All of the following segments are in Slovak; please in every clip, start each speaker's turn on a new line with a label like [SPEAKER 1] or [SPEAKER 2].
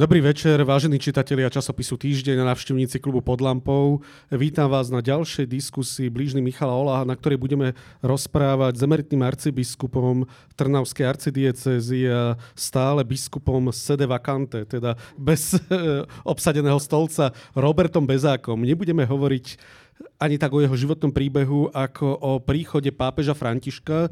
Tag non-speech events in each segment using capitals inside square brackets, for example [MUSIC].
[SPEAKER 1] Dobrý večer, vážení čitatelia časopisu Týždeň a navštevníci klubu pod lampou. Vítam vás na ďalšej diskusii blížny Michala Oláha, na ktorej budeme rozprávať s emeritným arcibiskupom Trnavskej arcidiecezy a stále biskupom sede vacante, teda bez [LAUGHS] obsadeného stolca Robertom Bezákom. Nebudeme hovoriť ani tak o jeho životnom príbehu, ako o príchode pápeža Františka, e,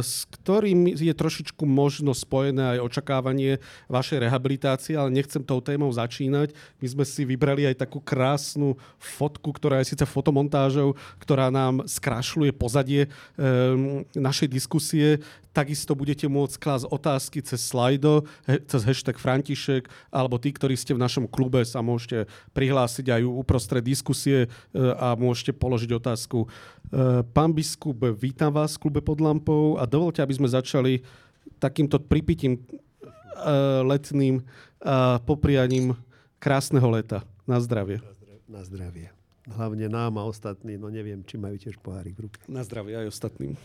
[SPEAKER 1] s ktorým je trošičku možno spojené aj očakávanie vašej rehabilitácie, ale nechcem tou témou začínať. My sme si vybrali aj takú krásnu fotku, ktorá je síce fotomontážou, ktorá nám skrašľuje pozadie e, našej diskusie. Takisto budete môcť klásť otázky cez slajdo, cez hashtag František, alebo tí, ktorí ste v našom klube, sa môžete prihlásiť aj uprostred diskusie e, a môžete položiť otázku. E, pán biskup, vítam vás v klube pod lampou a dovolte, aby sme začali takýmto pripitím e, letným a poprianím krásneho leta. Na zdravie.
[SPEAKER 2] Na zdravie. Hlavne nám a ostatní, no neviem, či majú tiež pohárik v ruke.
[SPEAKER 1] Na zdravie aj ostatným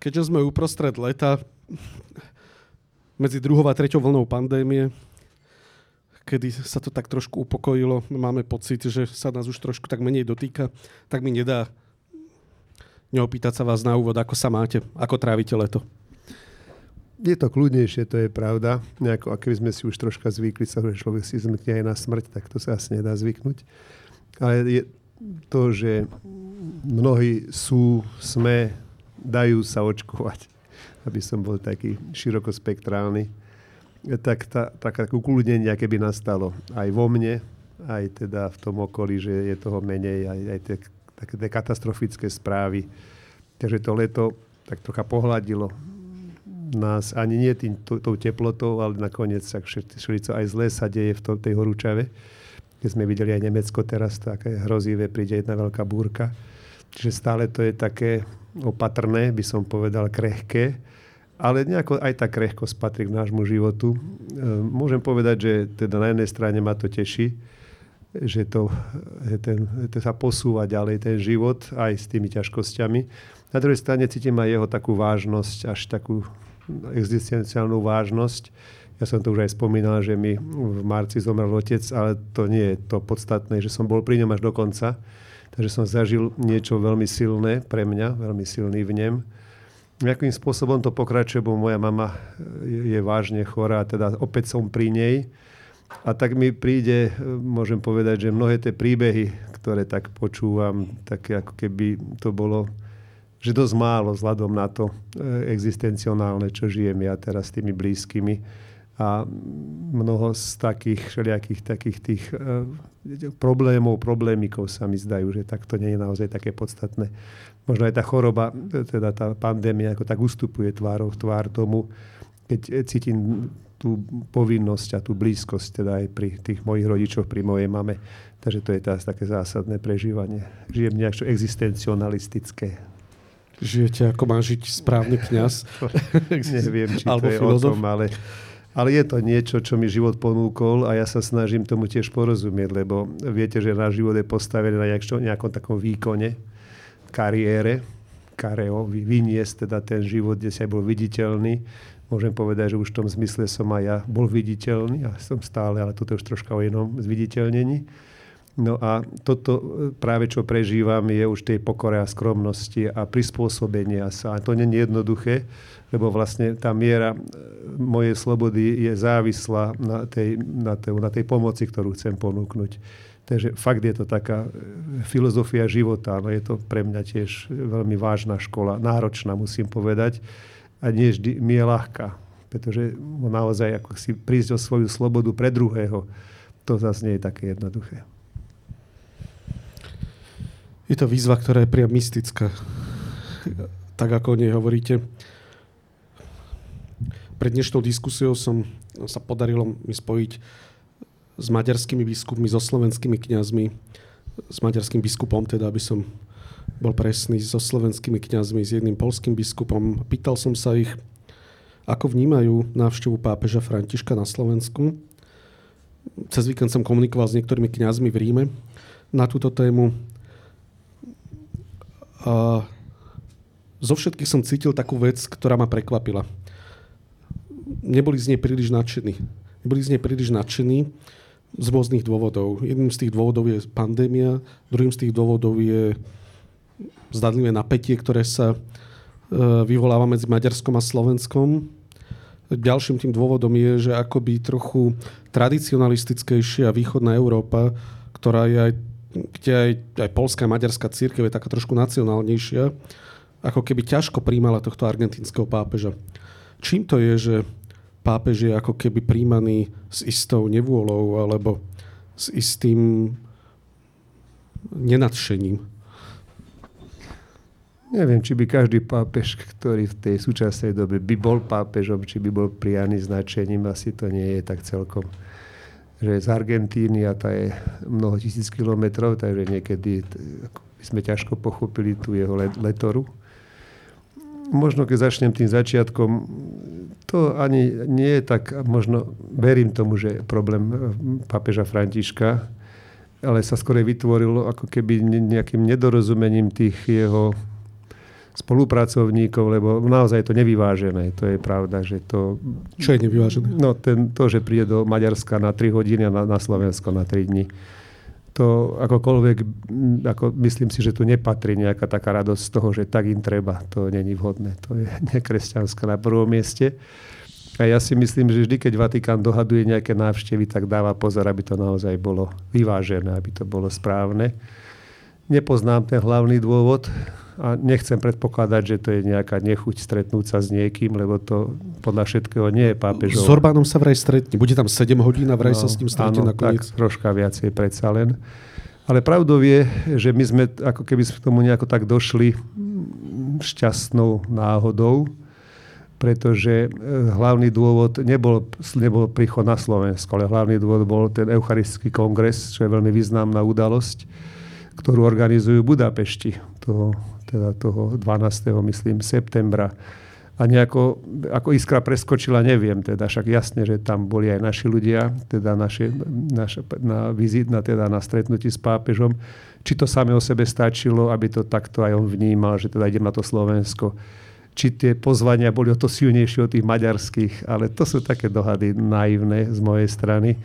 [SPEAKER 1] keďže sme uprostred leta, medzi druhou a treťou vlnou pandémie, kedy sa to tak trošku upokojilo, máme pocit, že sa nás už trošku tak menej dotýka, tak mi nedá neopýtať sa vás na úvod, ako sa máte, ako trávite leto.
[SPEAKER 2] Je to kľudnejšie, to je pravda. Nejako, a keby sme si už troška zvykli, sa, že človek si zmykne aj na smrť, tak to sa asi nedá zvyknúť. Ale je to, že mnohí sú, sme dajú sa očkovať, aby som bol taký širokospektrálny, tak tá, taká ukludnenie, keby nastalo aj vo mne, aj teda v tom okolí, že je toho menej, aj, aj tie, také tie katastrofické správy. Takže to leto tak trocha pohľadilo nás ani nie tým, tou teplotou, ale nakoniec sa všetko aj zlé sa deje v tej horúčave. Keď sme videli aj Nemecko teraz, také hrozivé, príde jedna veľká búrka. Čiže stále to je také opatrné, by som povedal krehké, ale nejako aj tá krehkosť patrí k nášmu životu. E, môžem povedať, že teda na jednej strane ma to teší, že to, ten, to sa posúva ďalej ten život aj s tými ťažkosťami. Na druhej strane cítim aj jeho takú vážnosť, až takú existenciálnu vážnosť. Ja som to už aj spomínal, že mi v marci zomrel otec, ale to nie je to podstatné, že som bol pri ňom až do konca Takže som zažil niečo veľmi silné pre mňa, veľmi silný v nem. Jakým spôsobom to pokračuje, bo moja mama je, je vážne chorá, teda opäť som pri nej. A tak mi príde, môžem povedať, že mnohé tie príbehy, ktoré tak počúvam, také ako keby to bolo že dosť málo vzhľadom na to e, existencionálne, čo žijem ja teraz s tými blízkymi a mnoho z takých všelijakých takých tých uh, problémov, problémikov sa mi zdajú, že tak to nie je naozaj také podstatné. Možno aj tá choroba, teda tá pandémia, ako tak ustupuje tvárou v tvár tomu, keď cítim tú povinnosť a tú blízkosť teda aj pri tých mojich rodičoch, pri mojej mame. Takže to je teraz také zásadné prežívanie. Žijem nejak existencionalistické.
[SPEAKER 1] Žijete ako má žiť správny kňaz? [LAUGHS]
[SPEAKER 2] Neviem, či to je o tom, ale ale je to niečo, čo mi život ponúkol a ja sa snažím tomu tiež porozumieť, lebo viete, že náš život je postavený na nejakom takom výkone, kariére, kareo, vyniesť teda ten život, kde si aj bol viditeľný. Môžem povedať, že už v tom zmysle som aj ja bol viditeľný a som stále, ale toto už troška o inom zviditeľnení. No a toto e, práve, čo prežívam, je už tej pokore a skromnosti a prispôsobenia sa. A to nie je jednoduché, lebo vlastne tá miera e, mojej slobody je závislá na tej, na tej, na tej pomoci, ktorú chcem ponúknuť. Takže fakt je to taká e, filozofia života, ale je to pre mňa tiež veľmi vážna škola, náročná musím povedať a nie vždy mi je ľahká, pretože naozaj ako si prísť o svoju slobodu pre druhého, to zase nie je také jednoduché.
[SPEAKER 1] Je to výzva, ktorá je priam mystická. Tak ako o nej hovoríte. Pred dnešnou diskusiou som sa podarilo mi spojiť s maďarskými biskupmi, so slovenskými kňazmi, s maďarským biskupom, teda aby som bol presný, so slovenskými kňazmi, s jedným polským biskupom. Pýtal som sa ich, ako vnímajú návštevu pápeža Františka na Slovensku. Cez víkend som komunikoval s niektorými kňazmi v Ríme na túto tému. A zo všetkých som cítil takú vec, ktorá ma prekvapila neboli z nej príliš nadšení. Neboli z nej príliš nadšení z rôznych dôvodov. Jedným z tých dôvodov je pandémia, druhým z tých dôvodov je zdadlivé napätie, ktoré sa e, vyvoláva medzi Maďarskom a Slovenskom. Ďalším tým dôvodom je, že akoby trochu tradicionalistickejšia východná Európa, ktorá je aj, kde aj, aj polská a maďarská církev je taká trošku nacionálnejšia, ako keby ťažko príjmala tohto argentínskeho pápeža. Čím to je, že pápež je ako keby príjmaný s istou nevôľou alebo s istým nenadšením.
[SPEAKER 2] Neviem, či by každý pápež, ktorý v tej súčasnej dobe by bol pápežom, či by bol prijaný značením, asi to nie je tak celkom. Že z Argentíny a tá je mnoho tisíc kilometrov, takže niekedy by sme ťažko pochopili tú jeho letoru. Možno keď začnem tým začiatkom, to ani nie je tak, možno verím tomu, že problém eh, papeža Františka, ale sa skôr vytvorilo ako keby nejakým nedorozumením tých jeho spolupracovníkov, lebo naozaj je to nevyvážené. To je pravda, že to...
[SPEAKER 1] Čo je nevyvážené?
[SPEAKER 2] No ten, to, že príde do Maďarska na 3 hodiny a na, na Slovensko na 3 dní to akokoľvek, ako myslím si, že tu nepatrí nejaká taká radosť z toho, že tak im treba. To není vhodné. To je [LAUGHS] nekresťanské na prvom mieste. A ja si myslím, že vždy, keď Vatikán dohaduje nejaké návštevy, tak dáva pozor, aby to naozaj bolo vyvážené, aby to bolo správne. Nepoznám ten hlavný dôvod, a nechcem predpokladať, že to je nejaká nechuť stretnúť sa s niekým, lebo to podľa všetkého nie je pápežov.
[SPEAKER 1] S Orbánom sa vraj stretne. Bude tam 7 hodín a vraj no, sa s ním stretne áno, nakoniec.
[SPEAKER 2] Tak, troška viacej predsa len. Ale pravdou je, že my sme ako keby sme k tomu nejako tak došli šťastnou náhodou, pretože e, hlavný dôvod nebol, nebol príchod na Slovensko, ale hlavný dôvod bol ten Eucharistický kongres, čo je veľmi významná udalosť, ktorú organizujú Budapešti toho teda toho 12. myslím septembra. A nejako, ako iskra preskočila, neviem, teda však jasne, že tam boli aj naši ľudia, teda naše, naš, na vizit, na, teda na stretnutí s pápežom. Či to samé o sebe stačilo, aby to takto aj on vnímal, že teda idem na to Slovensko. Či tie pozvania boli o to silnejšie od tých maďarských, ale to sú také dohady naivné z mojej strany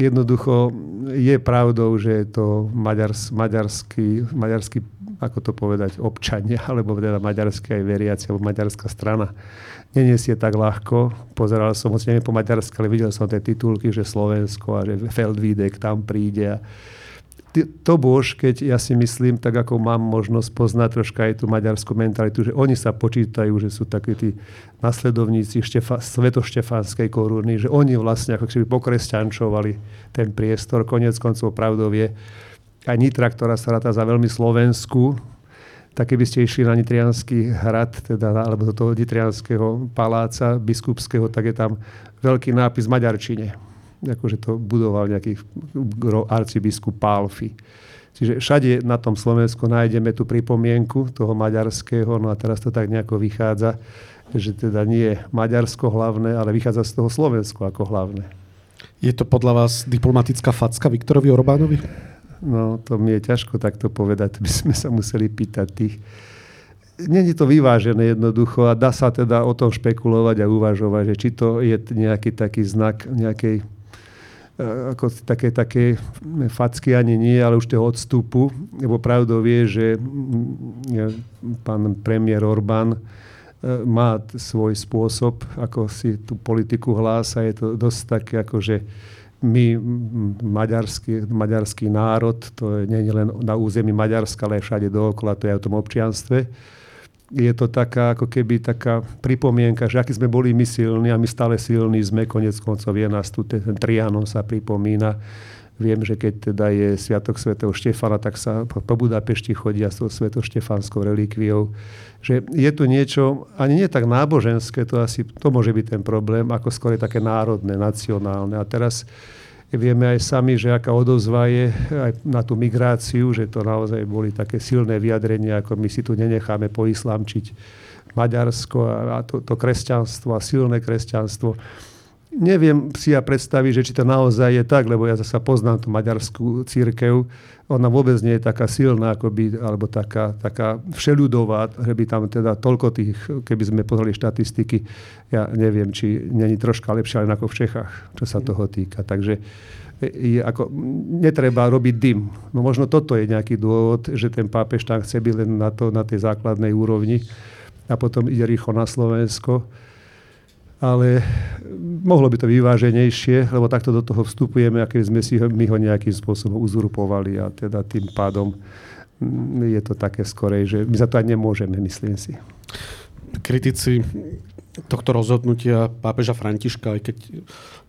[SPEAKER 2] jednoducho je pravdou, že je to maďars, maďarský, maďarský, ako to povedať, občania, [LAUGHS] alebo teda maďarské aj veriaci, alebo maďarská strana neniesie tak ľahko. Pozeral som, hoci neviem po maďarsky, ale videl som tie titulky, že Slovensko a že Feldvídek tam príde. A to bož, keď ja si myslím, tak ako mám možnosť poznať troška aj tú maďarskú mentalitu, že oni sa počítajú, že sú takí tí nasledovníci Štefa, svetoštefánskej koruny, že oni vlastne ako keby pokresťančovali ten priestor. Konec koncov pravdou je aj Nitra, ktorá sa ráta za veľmi slovenskú, tak keby ste išli na Nitrianský hrad, teda, alebo do toho Nitrianského paláca biskupského, tak je tam veľký nápis v maďarčine akože to budoval nejaký arcibiskup Pálfy. Čiže všade na tom Slovensku nájdeme tú pripomienku toho maďarského, no a teraz to tak nejako vychádza, že teda nie je Maďarsko hlavné, ale vychádza z toho Slovensko ako hlavné.
[SPEAKER 1] Je to podľa vás diplomatická facka Viktorovi Orbánovi?
[SPEAKER 2] No, to mi je ťažko takto povedať, by sme sa museli pýtať tých. Není to vyvážené jednoducho a dá sa teda o tom špekulovať a uvažovať, že či to je nejaký taký znak nejakej ako také, také facky ani nie, ale už toho odstupu, lebo pravdou vie, že mm, pán premiér Orbán e, má svoj spôsob, ako si tú politiku hlása. Je to dosť také, ako že my, maďarský, maďarský národ, to nie je len na území Maďarska, ale aj všade dookola, to je o tom občianstve je to taká ako keby taká pripomienka, že aký sme boli my silní a my stále silní sme, konec koncov je nás tu, ten Trianon sa pripomína. Viem, že keď teda je Sviatok svätého Štefana, tak sa po Budapešti chodia s tou svätoštefánskou relikviou. Že je tu niečo, ani nie tak náboženské, to asi, to môže byť ten problém, ako skôr také národné, nacionálne. A teraz Vieme aj sami, že aká odozva je aj na tú migráciu, že to naozaj boli také silné vyjadrenia, ako my si tu nenecháme poislamčiť Maďarsko a to, to kresťanstvo a silné kresťanstvo. Neviem si ja predstaviť, že či to naozaj je tak, lebo ja zase poznám tú maďarskú církev. Ona vôbec nie je taká silná, ako by, alebo taká, taká všeľudová, že by tam teda toľko tých, keby sme pozreli štatistiky, ja neviem, či není troška lepšia len ako v Čechách, čo sa toho týka. Takže je ako, netreba robiť dym. No možno toto je nejaký dôvod, že ten pápež tam chce byť len na, to, na tej základnej úrovni a potom ide rýchlo na Slovensko ale mohlo by to vyváženejšie, lebo takto do toho vstupujeme, aké sme si my ho nejakým spôsobom uzurpovali a teda tým pádom mm, je to také skorej, že my za to aj nemôžeme, myslím si.
[SPEAKER 1] Kritici tohto rozhodnutia pápeža Františka, aj keď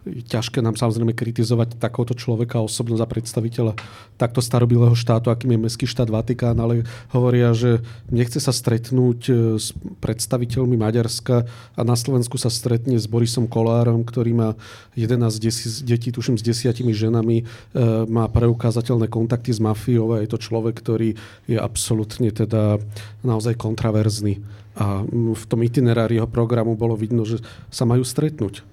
[SPEAKER 1] ťažké nám samozrejme kritizovať takéhoto človeka osobno za predstaviteľa takto starobilého štátu, akým je Mestský štát Vatikán, ale hovoria, že nechce sa stretnúť e, s predstaviteľmi Maďarska a na Slovensku sa stretne s Borisom Kolárom, ktorý má 11 detí, tuším s desiatimi ženami, e, má preukázateľné kontakty s mafiou a je to človek, ktorý je absolútne teda naozaj kontraverzný. A v tom itinerári jeho programu bolo vidno, že sa majú stretnúť.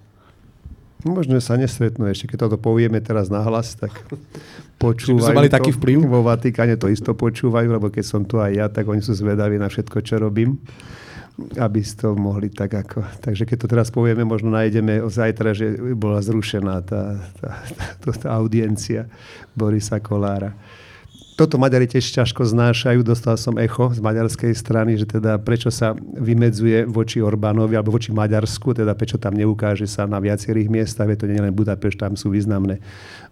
[SPEAKER 2] Možno sa nestretnú ešte, keď toto povieme teraz nahlas, tak [LAUGHS] počúvajú
[SPEAKER 1] mali taký vplyv?
[SPEAKER 2] Vo Vatikáne to isto počúvajú, lebo keď som tu aj ja, tak oni sú zvedaví na všetko, čo robím aby ste to mohli tak ako... Takže keď to teraz povieme, možno nájdeme zajtra, že bola zrušená tá, tá, tá, tá audiencia Borisa Kolára toto Maďari tiež ťažko znášajú. Dostal som echo z maďarskej strany, že teda prečo sa vymedzuje voči Orbánovi alebo voči Maďarsku, teda prečo tam neukáže sa na viacerých miestach, to nie je len Budapešť, tam sú významné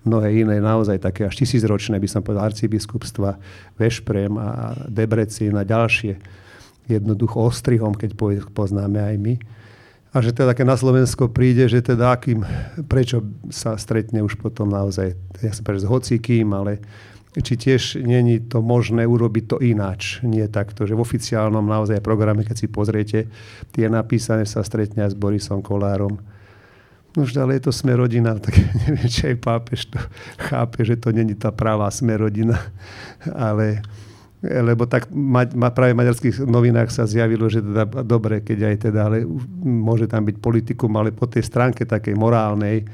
[SPEAKER 2] mnohé iné, naozaj také až tisícročné, by som povedal, arcibiskupstva, Vešprem a Debrecin a ďalšie. Jednoducho ostrihom, keď poznáme aj my. A že teda keď na Slovensko príde, že teda akým, prečo sa stretne už potom naozaj, ja som povedal, s hocikým, ale či tiež není to možné urobiť to ináč. Nie takto, že v oficiálnom naozaj programe, keď si pozriete, tie napísané sa stretne s Borisom Kolárom. No už ale je to sme rodina, [LAUGHS] tak neviem, či aj pápež to chápe, že to není tá pravá sme rodina. [LAUGHS] Ale lebo tak ma, ma, práve v maďarských novinách sa zjavilo, že teda dobre, keď aj teda, ale môže tam byť politikum, ale po tej stránke takej morálnej,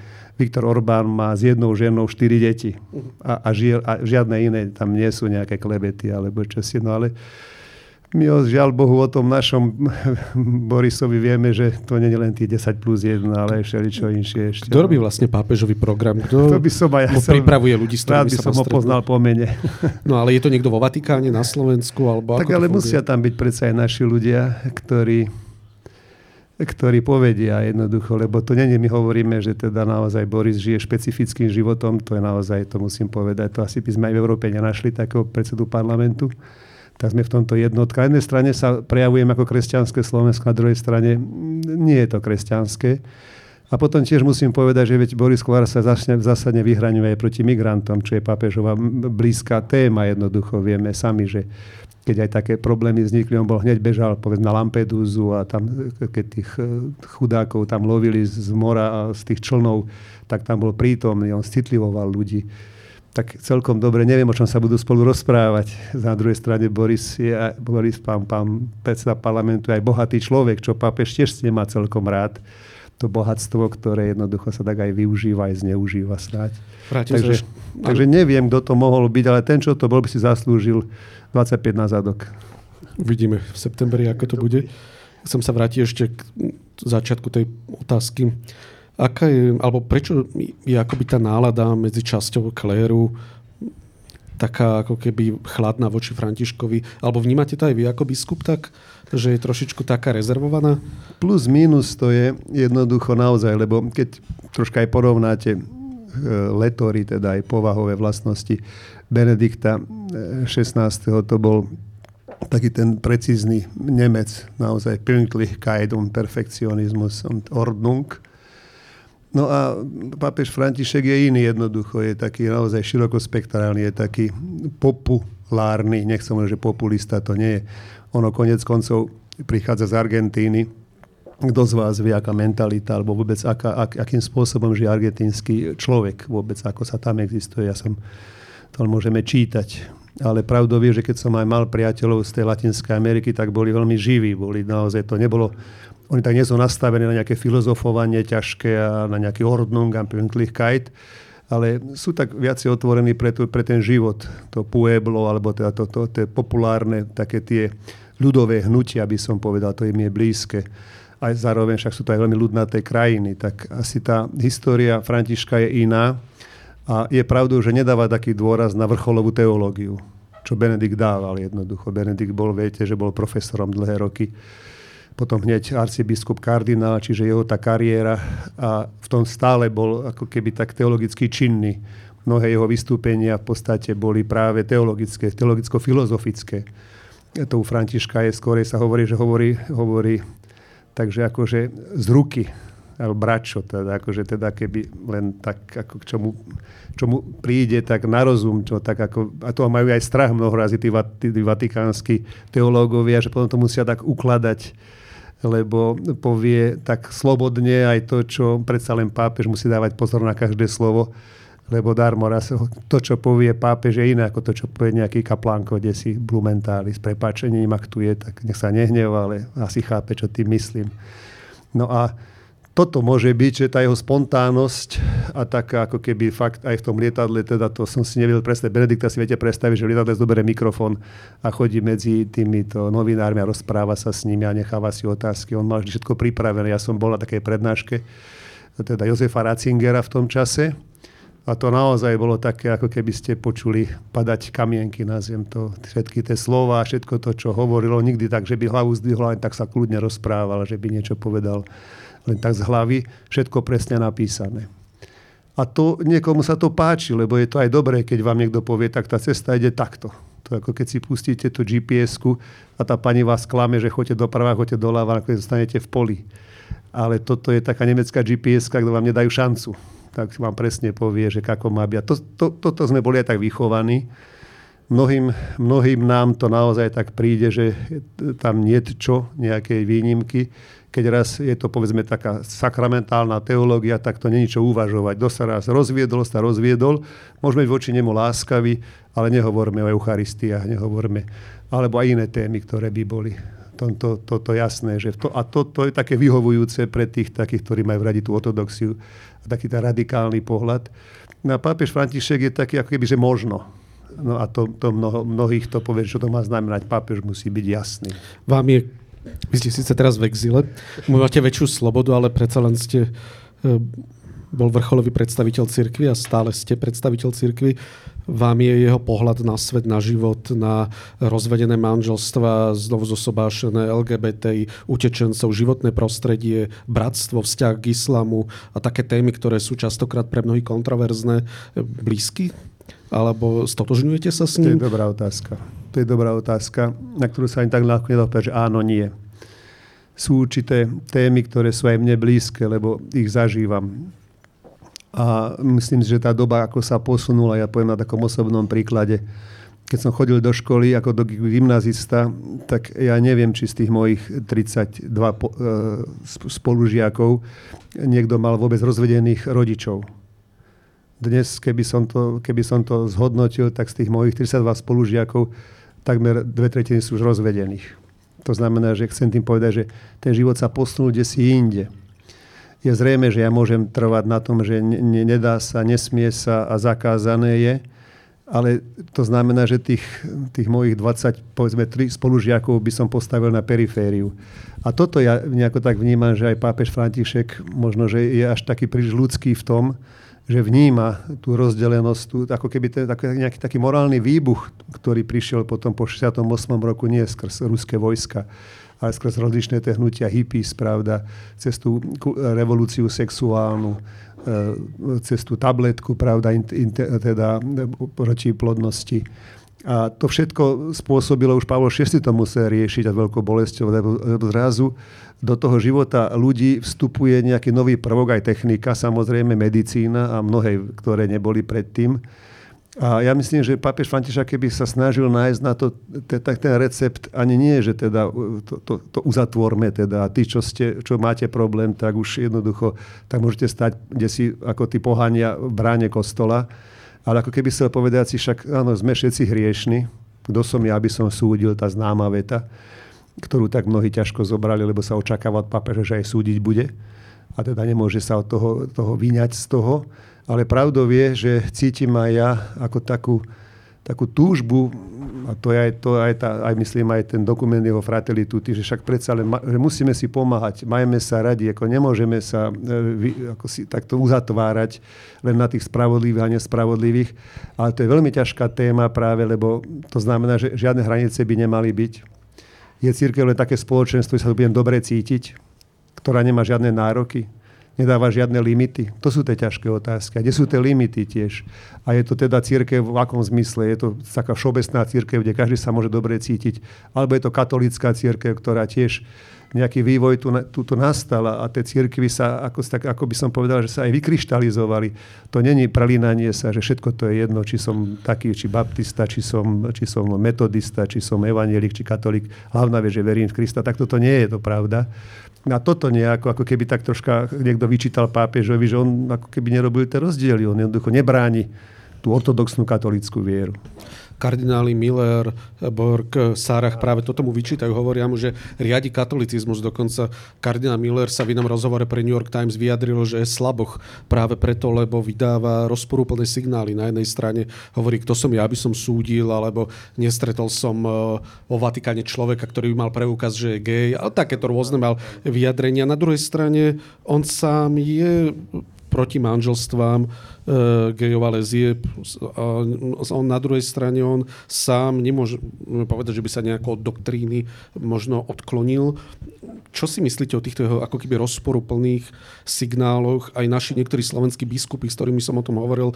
[SPEAKER 2] Viktor Orbán má s jednou ženou štyri deti a, a, ži, a žiadne iné tam nie sú nejaké klebety alebo čo si. No ale my o, žiaľ Bohu o tom našom [LAUGHS] Borisovi vieme, že to nie je len tých 10 plus 1, ale všeličo inšie ešte.
[SPEAKER 1] Kto robí vlastne pápežový program? Kto
[SPEAKER 2] to by som aj ja som,
[SPEAKER 1] pripravuje ľudí, s ktorými
[SPEAKER 2] by som ho poznal po mene. [LAUGHS]
[SPEAKER 1] No ale je to niekto vo Vatikáne, na Slovensku? Alebo
[SPEAKER 2] tak ale musia tam byť predsa aj naši ľudia, ktorí ktorí povedia jednoducho, lebo to nie my hovoríme, že teda naozaj Boris žije špecifickým životom, to je naozaj, to musím povedať, to asi by sme aj v Európe nenašli takého predsedu parlamentu. Tak sme v tomto jednotka. Na jednej strane sa prejavujeme ako kresťanské Slovensko, na druhej strane nie je to kresťanské. A potom tiež musím povedať, že veď Boris Kolár sa zásadne vyhraňuje aj proti migrantom, čo je pápežová blízka téma jednoducho. Vieme sami, že keď aj také problémy vznikli, on bol hneď bežal povedz, na Lampedúzu a tam, keď tých eh, chudákov tam lovili z mora a z tých člnov, tak tam bol prítomný, on citlivoval ľudí. Tak celkom dobre, neviem, o čom sa budú spolu rozprávať. Na druhej strane Boris, je, Boris pán, pán predseda parlamentu, aj bohatý človek, čo pápež tiež nemá celkom rád to bohatstvo, ktoré jednoducho sa tak aj využíva, aj zneužíva snáď. takže, takže neviem, kto to mohol byť, ale ten, čo to bol, by si zaslúžil 25 na zadok.
[SPEAKER 1] Uvidíme v septembri, ako to bude. Chcem sa vrátiť ešte k začiatku tej otázky. Aká je, alebo prečo je akoby tá nálada medzi časťou kléru taká ako keby chladná voči Františkovi? Alebo vnímate to aj vy ako biskup tak, že je trošičku taká rezervovaná?
[SPEAKER 2] Plus minus to je jednoducho naozaj, lebo keď troška aj porovnáte e, letory, teda aj povahové vlastnosti Benedikta XVI. to bol taký ten precízny Nemec, naozaj Pünktlichkeit und Perfektionismus und Ordnung. No a pápež František je iný jednoducho, je taký naozaj širokospektrálny, je taký populárny, nechcem že populista to nie je. Ono konec koncov prichádza z Argentíny, kto z vás vie, aká mentalita, alebo vôbec aká, ak, akým spôsobom žije argentínsky človek, vôbec ako sa tam existuje. Ja som to môžeme čítať ale pravdou je, že keď som aj mal priateľov z tej Latinskej Ameriky, tak boli veľmi živí. Boli naozaj, to nebolo, oni tak nie sú nastavení na nejaké filozofovanie ťažké a na nejaký Ordnung a Pünktlichkeit, ale sú tak viacej otvorení pre, tu, pre ten život, to pueblo, alebo teda to, to, to, to populárne, také tie ľudové hnutia, by som povedal, to im je blízke. Aj zároveň však sú to aj veľmi ľudnaté krajiny, tak asi tá história Františka je iná. A je pravdou, že nedáva taký dôraz na vrcholovú teológiu, čo Benedikt dával jednoducho. Benedikt bol, viete, že bol profesorom dlhé roky. Potom hneď arcibiskup kardinál, čiže jeho tá kariéra a v tom stále bol ako keby tak teologicky činný. Mnohé jeho vystúpenia v podstate boli práve teologické, teologicko-filozofické. To u Františka je skôr sa hovorí, že hovorí, hovorí takže akože z ruky alebo bračo, teda, akože teda keby len tak, ako k čomu, čomu príde, tak na rozum, čo, tak ako, a to majú aj strach mnoho tí, tí, tí vatikánsky teológovia, že potom to musia tak ukladať, lebo povie tak slobodne aj to, čo predsa len pápež musí dávať pozor na každé slovo, lebo darmo raz to, čo povie pápež, je iné ako to, čo povie nejaký kaplánko, kde si Blumentáli s prepáčením, ak tu je, tak nech sa nehneva, ale asi chápe, čo tým myslím. No a toto môže byť, že tá jeho spontánnosť a taká ako keby fakt aj v tom lietadle, teda to som si nevedel predstaviť. Benedikta si viete predstaviť, že v lietadle zoberie mikrofón a chodí medzi týmito novinármi a rozpráva sa s nimi a necháva si otázky. On mal všetko pripravené. Ja som bol na takej prednáške teda Jozefa Ratzingera v tom čase. A to naozaj bolo také, ako keby ste počuli padať kamienky, nazviem to, všetky tie slova, všetko to, čo hovorilo, nikdy tak, že by hlavu zdvihol, tak sa kľudne rozprával, že by niečo povedal len tak z hlavy, všetko presne napísané. A to niekomu sa to páči, lebo je to aj dobré, keď vám niekto povie, tak tá cesta ide takto. To ako keď si pustíte tú gps a tá pani vás klame, že chodíte doprava, chodíte doľava, ako zostanete v poli. Ale toto je taká nemecká gps kto vám nedajú šancu. Tak vám presne povie, že ako má byť. To, to, toto sme boli aj tak vychovaní. Mnohým, mnohým nám to naozaj tak príde, že tam nie čo, nejakej výnimky keď raz je to povedzme taká sakramentálna teológia, tak to není čo uvažovať. Kto sa raz rozviedol, sa rozviedol. Môžeme byť voči nemu láskaví, ale nehovorme o Eucharistiách, nehovorme, alebo aj iné témy, ktoré by boli. Toto to, to, jasné. Že to, a to, to je také vyhovujúce pre tých takých, ktorí majú radi tú ortodoxiu a taký ten radikálny pohľad. No a pápež František je taký, ako keby, že možno. No a to, to mnoho, mnohých to povie, čo to má znamenať. Pápež musí byť jasný.
[SPEAKER 1] Vám je vy ste síce teraz v exile, máte väčšiu slobodu, ale predsa len ste e, bol vrcholový predstaviteľ cirkvi a stále ste predstaviteľ cirkvi. Vám je jeho pohľad na svet, na život, na rozvedené manželstva, znovu zosobášené LGBTI, utečencov, životné prostredie, bratstvo, vzťah k islamu a také témy, ktoré sú častokrát pre mnohých kontroverzné, e, blízky? Alebo stotožňujete sa s ním?
[SPEAKER 2] To je dobrá otázka. To je dobrá otázka, na ktorú sa ani tak ľahko nedá povedať, že áno, nie. Sú určité témy, ktoré sú aj mne blízke, lebo ich zažívam. A myslím si, že tá doba, ako sa posunula, ja poviem na takom osobnom príklade, keď som chodil do školy ako do gymnazista, tak ja neviem, či z tých mojich 32 e, spolužiakov niekto mal vôbec rozvedených rodičov dnes, keby som, to, keby som to zhodnotil, tak z tých mojich 32 spolužiakov takmer dve tretiny sú už rozvedených. To znamená, že chcem tým povedať, že ten život sa posunul kde si inde. Je zrejme, že ja môžem trvať na tom, že ne, nedá sa, nesmie sa a zakázané je, ale to znamená, že tých, tých mojich 20, povedzme, 3 spolužiakov by som postavil na perifériu. A toto ja nejako tak vnímam, že aj pápež František možno, že je až taký príliš ľudský v tom, že vníma tú rozdelenosť, tú, ako keby ten, taký, nejaký taký morálny výbuch, ktorý prišiel potom po 68. roku nie skrz ruské vojska, ale skrz rozličné tie hnutia hippies, pravda, cez tú revolúciu sexuálnu, e, cez tú tabletku, pravda, in, in, teda proti plodnosti. A to všetko spôsobilo, už Pavol VI to musel riešiť a veľkou bolesťou, lebo zrazu do toho života ľudí vstupuje nejaký nový prvok, aj technika, samozrejme medicína a mnohé, ktoré neboli predtým. A ja myslím, že pápež František, keby sa snažil nájsť na to, tak ten recept ani nie, že teda to, to, to uzatvorme teda tí, čo, ste, čo máte problém, tak už jednoducho, tak môžete stať, kde si ako tí pohania v bráne kostola Ale ako keby chcel povedať si, však áno, sme všetci hriešni, kto som ja, aby som súdil, tá známa veta, ktorú tak mnohí ťažko zobrali, lebo sa očakáva od papeža, že aj súdiť bude. A teda nemôže sa od toho, toho vyňať z toho. Ale pravdou je, že cítim aj ja ako takú, takú túžbu, a to je aj, to aj, tá, aj myslím aj ten dokument jeho Fratelli Tutti, že však predsa len že musíme si pomáhať, majme sa radi, ako nemôžeme sa e, ako si takto uzatvárať len na tých spravodlivých a nespravodlivých. Ale to je veľmi ťažká téma práve, lebo to znamená, že žiadne hranice by nemali byť. Je církev len také spoločenstvo, že sa tu budem dobre cítiť, ktorá nemá žiadne nároky nedáva žiadne limity? To sú tie ťažké otázky. A kde sú tie limity tiež? A je to teda církev v akom zmysle? Je to taká všeobecná církev, kde každý sa môže dobre cítiť? Alebo je to katolická církev, ktorá tiež nejaký vývoj tu, tu, nastal a tie církvy sa, ako, tak, ako by som povedal, že sa aj vykryštalizovali. To není prelínanie sa, že všetko to je jedno, či som taký, či baptista, či som, či som metodista, či som evanielik, či katolík. Hlavná vec, že verím v Krista. Tak toto nie je to pravda na toto nejako, ako keby tak troška niekto vyčítal pápežovi, že on ako keby nerobil tie rozdiely. On jednoducho nebráni tú ortodoxnú katolickú vieru
[SPEAKER 1] kardináli Miller, Borg, Sarach práve toto mu vyčítajú. Hovoria mu, že riadi katolicizmus. Dokonca kardinál Miller sa v inom rozhovore pre New York Times vyjadril, že je slaboch práve preto, lebo vydáva rozporúplné signály. Na jednej strane hovorí, kto som ja, aby som súdil, alebo nestretol som e, vo Vatikáne človeka, ktorý by mal preukaz, že je gay. A takéto rôzne mal vyjadrenia. Na druhej strane on sám je proti manželstvám gejov a lezieb. On na druhej strane, on sám nemôže povedať, že by sa nejako od doktríny možno odklonil. Čo si myslíte o týchto jeho ako keby rozporuplných signáloch? Aj naši niektorí slovenskí biskupy, s ktorými som o tom hovoril,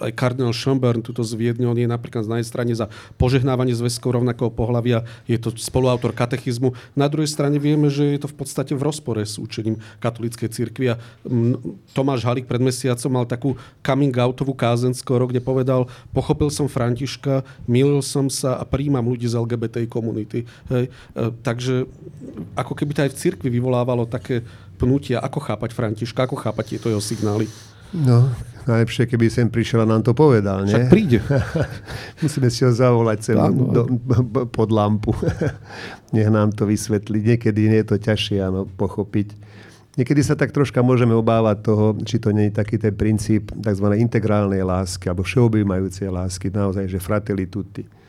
[SPEAKER 1] aj kardinál Schönborn, tuto z Viedne, on je napríklad na jednej strane za požehnávanie zväzkov rovnakého pohľavia, je to spoluautor katechizmu. Na druhej strane vieme, že je to v podstate v rozpore s učením katolíckej cirkvi. A Tomáš Halík pred mesiacom mal takú coming outovú kázen skoro, kde povedal, pochopil som Františka, milil som sa a príjmam ľudí z LGBT komunity. Hej. E, takže ako keby to aj v cirkvi vyvolávalo také pnutia, ako chápať Františka, ako chápať tieto jeho signály.
[SPEAKER 2] No, najlepšie, keby sem prišiel a nám to povedal, nie?
[SPEAKER 1] Však príde. [LAUGHS]
[SPEAKER 2] Musíme si ho zavolať sem do, pod lampu. [LAUGHS] Nech nám to vysvetlí. Niekedy nie je to ťažšie áno, pochopiť. Niekedy sa tak troška môžeme obávať toho, či to nie je taký ten princíp tzv. integrálnej lásky alebo všeobjímajúcej lásky, naozaj, že fratelli tutti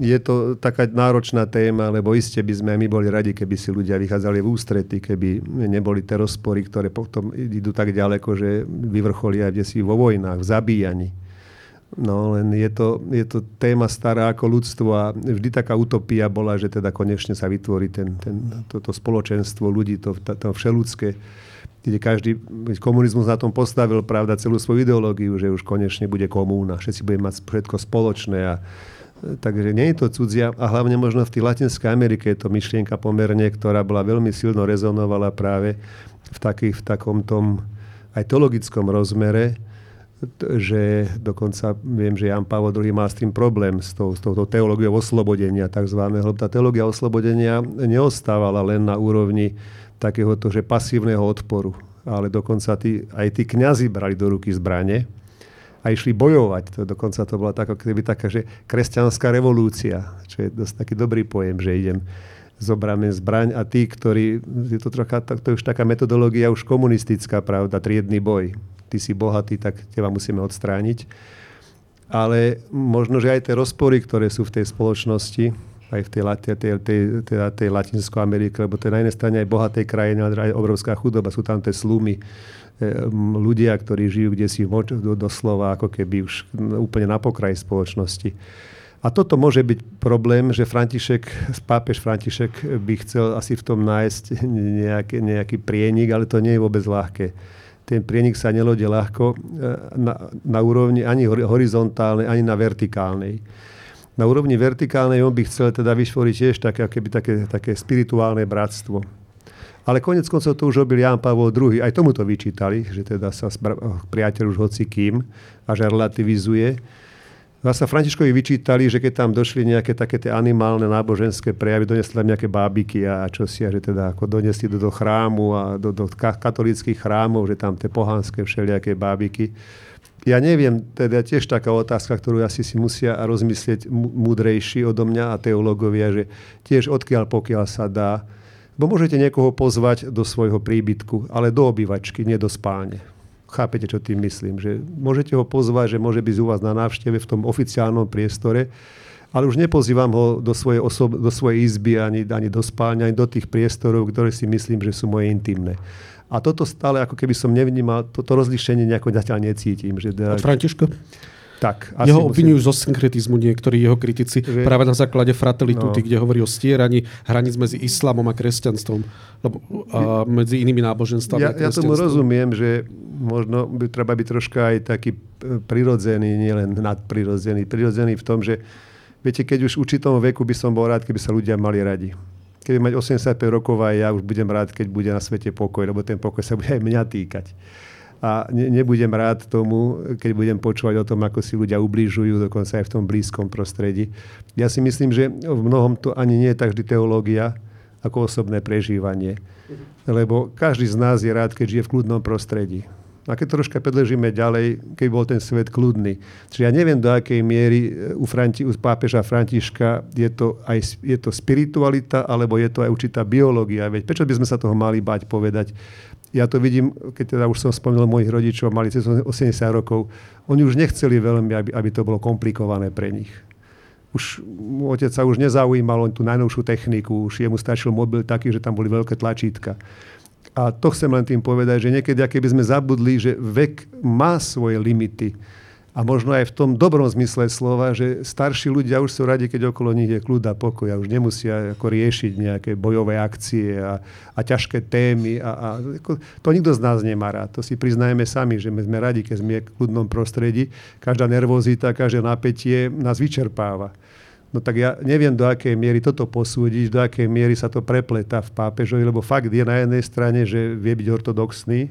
[SPEAKER 2] je to taká náročná téma, lebo iste by sme aj my boli radi, keby si ľudia vychádzali v ústrety, keby neboli tie rozpory, ktoré potom idú tak ďaleko, že vyvrcholia kde si vo vojnách, v zabíjaní. No len je to, je to téma stará ako ľudstvo a vždy taká utopia bola, že teda konečne sa vytvorí ten, ten, toto spoločenstvo ľudí, to, to, všeludské, kde každý, komunizmus na tom postavil, pravda, celú svoju ideológiu, že už konečne bude komúna, všetci budeme mať všetko spoločné a Takže nie je to cudzia a hlavne možno v tej Latinskej Amerike je to myšlienka pomerne, ktorá bola veľmi silno rezonovala práve v, takých, v takom tom aj teologickom rozmere, že dokonca viem, že Jan Pavel II má s tým problém, s, tou, s touto teológiou oslobodenia tzv. Tá teológia oslobodenia neostávala len na úrovni takéhoto, že pasívneho odporu, ale dokonca tí, aj tí kňazi brali do ruky zbranie a išli bojovať. To, dokonca to bola tak, keby taká, že kresťanská revolúcia, čo je dosť taký dobrý pojem, že idem zobráme zbraň a tí, ktorí, je to, trocha, to je už taká metodológia už komunistická, pravda, triedny boj. Ty si bohatý, tak teba musíme odstrániť. Ale možno, že aj tie rozpory, ktoré sú v tej spoločnosti, aj v tej, tej, tej, tej, tej, tej Latinskej Amerike, lebo to je na jednej strane aj bohatej krajine, ale aj obrovská chudoba. Sú tam tie slumy, ľudia, ktorí žijú kde si doslova ako keby už úplne na pokraji spoločnosti. A toto môže byť problém, že František, pápež František by chcel asi v tom nájsť nejaký, nejaký prienik, ale to nie je vôbec ľahké. Ten prienik sa nelode ľahko e, na, na úrovni ani horizontálnej, ani na vertikálnej. Na úrovni vertikálnej on by chcel teda vyštvoriť tiež také, také, také spirituálne bratstvo ale konec koncov to už robil Jan Pavol II. Aj tomu to vyčítali, že teda sa priateľ už hoci kým a že relativizuje. Zasa Františkovi vyčítali, že keď tam došli nejaké také tie animálne náboženské prejavy, donesli tam nejaké bábiky a čo si, a že teda ako donesli do, do chrámu a do, do katolických chrámov, že tam tie pohanské všelijaké bábiky. Ja neviem, teda tiež taká otázka, ktorú asi si musia rozmyslieť múdrejší odo mňa a teológovia, že tiež odkiaľ pokiaľ sa dá, bo môžete niekoho pozvať do svojho príbytku, ale do obývačky, nie do spálne. Chápete, čo tým myslím? Že môžete ho pozvať, že môže byť u vás na návšteve v tom oficiálnom priestore, ale už nepozývam ho do svojej, osob- do svojej izby, ani, ani do spálne, ani do tých priestorov, ktoré si myslím, že sú moje intimné. A toto stále, ako keby som nevnímal, toto rozlišenie nejako zatiaľ necítim. Že
[SPEAKER 1] teda... Františko?
[SPEAKER 2] Tak,
[SPEAKER 1] asi jeho obvinujú musím... zo synkretizmu niektorí jeho kritici že... práve na základe fratelituty, no. kde hovorí o stieraní hraníc medzi islamom a kresťanstvom. Lebo, a medzi inými náboženstvami.
[SPEAKER 2] Ja, ja tomu rozumiem, že možno by treba byť troška aj taký e, prirodzený, nielen nadprirodzený. Prirodzený v tom, že viete, keď už v určitom veku by som bol rád, keby sa ľudia mali radi keby mať 85 rokov aj ja už budem rád, keď bude na svete pokoj, lebo ten pokoj sa bude aj mňa týkať. A ne, nebudem rád tomu, keď budem počúvať o tom, ako si ľudia ubližujú, dokonca aj v tom blízkom prostredí. Ja si myslím, že v mnohom to ani nie je tak vždy teológia, ako osobné prežívanie. Lebo každý z nás je rád, keď žije v kľudnom prostredí. A keď troška predležíme ďalej, keď bol ten svet kľudný. Čiže ja neviem, do akej miery e, u, Franti- u pápeža Františka je to, aj, je to spiritualita, alebo je to aj určitá biológia. Veď prečo by sme sa toho mali bať povedať? Ja to vidím, keď teda už som spomenul mojich rodičov, mali cez 80 rokov. Oni už nechceli veľmi, aby, aby to bolo komplikované pre nich už otec sa už nezaujímal o tú najnovšiu techniku, už jemu stačil mobil taký, že tam boli veľké tlačítka. A to chcem len tým povedať, že niekedy, keby sme zabudli, že vek má svoje limity. A možno aj v tom dobrom zmysle slova, že starší ľudia už sú radi, keď okolo nich je kľud a pokoj a už nemusia ako riešiť nejaké bojové akcie a, a ťažké témy. A, a, ako, to nikto z nás nemá rád. To si priznajeme sami, že my sme radi, keď sme v kľudnom prostredí. Každá nervozita, každé napätie nás vyčerpáva. No tak ja neviem, do akej miery toto posúdiť, do akej miery sa to prepleta v pápežovi, lebo fakt je na jednej strane, že vie byť ortodoxný,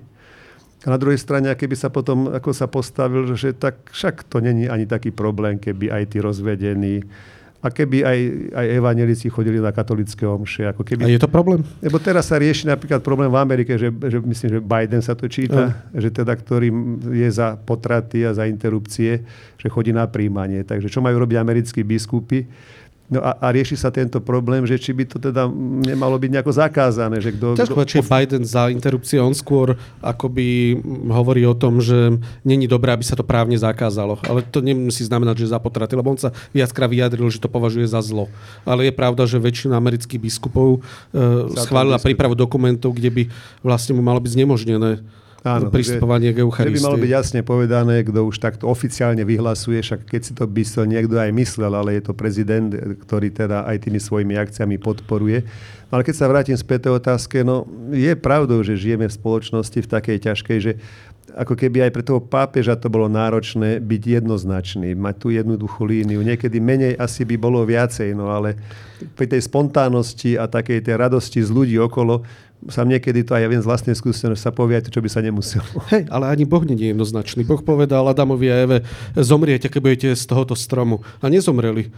[SPEAKER 2] a na druhej strane, keby sa potom ako sa postavil, že tak však to není ani taký problém, keby aj tí rozvedení, a keby aj, aj evanelici chodili na katolické omše. Ako keby...
[SPEAKER 1] A je to problém?
[SPEAKER 2] Lebo teraz sa rieši napríklad problém v Amerike, že, že myslím, že Biden sa to číta, no. že teda, ktorý je za potraty a za interrupcie, že chodí na príjmanie. Takže čo majú robiť americkí biskupy? No a, a rieši sa tento problém, že či by to teda nemalo byť nejako zakázané. Že kto,
[SPEAKER 1] Ťažko kto... či Biden za interrupcie, on skôr akoby hovorí o tom, že není dobré, aby sa to právne zakázalo. Ale to nemusí znamenať, že za potraty, lebo on sa viackrát vyjadril, že to považuje za zlo. Ale je pravda, že väčšina amerických biskupov uh, schválila prípravu dokumentov, kde by vlastne mu malo byť znemožnené Áno, pristupovanie k Eucharistii.
[SPEAKER 2] by malo byť jasne povedané, kto už takto oficiálne vyhlasuje, však keď si to by to niekto aj myslel, ale je to prezident, ktorý teda aj tými svojimi akciami podporuje. Ale keď sa vrátim späť tej otázke, no je pravdou, že žijeme v spoločnosti v takej ťažkej, že ako keby aj pre toho pápeža to bolo náročné byť jednoznačný, mať tú jednoduchú líniu. Niekedy menej asi by bolo viacej, no ale pri tej spontánnosti a takej tej radosti z ľudí okolo sa niekedy to aj ja viem z vlastnej skúsenosti, sa povie čo by sa nemuselo. [LAUGHS]
[SPEAKER 1] Hej, ale ani Boh nie je jednoznačný. Boh povedal Adamovi a Eve, zomriete, keď budete z tohoto stromu. A nezomreli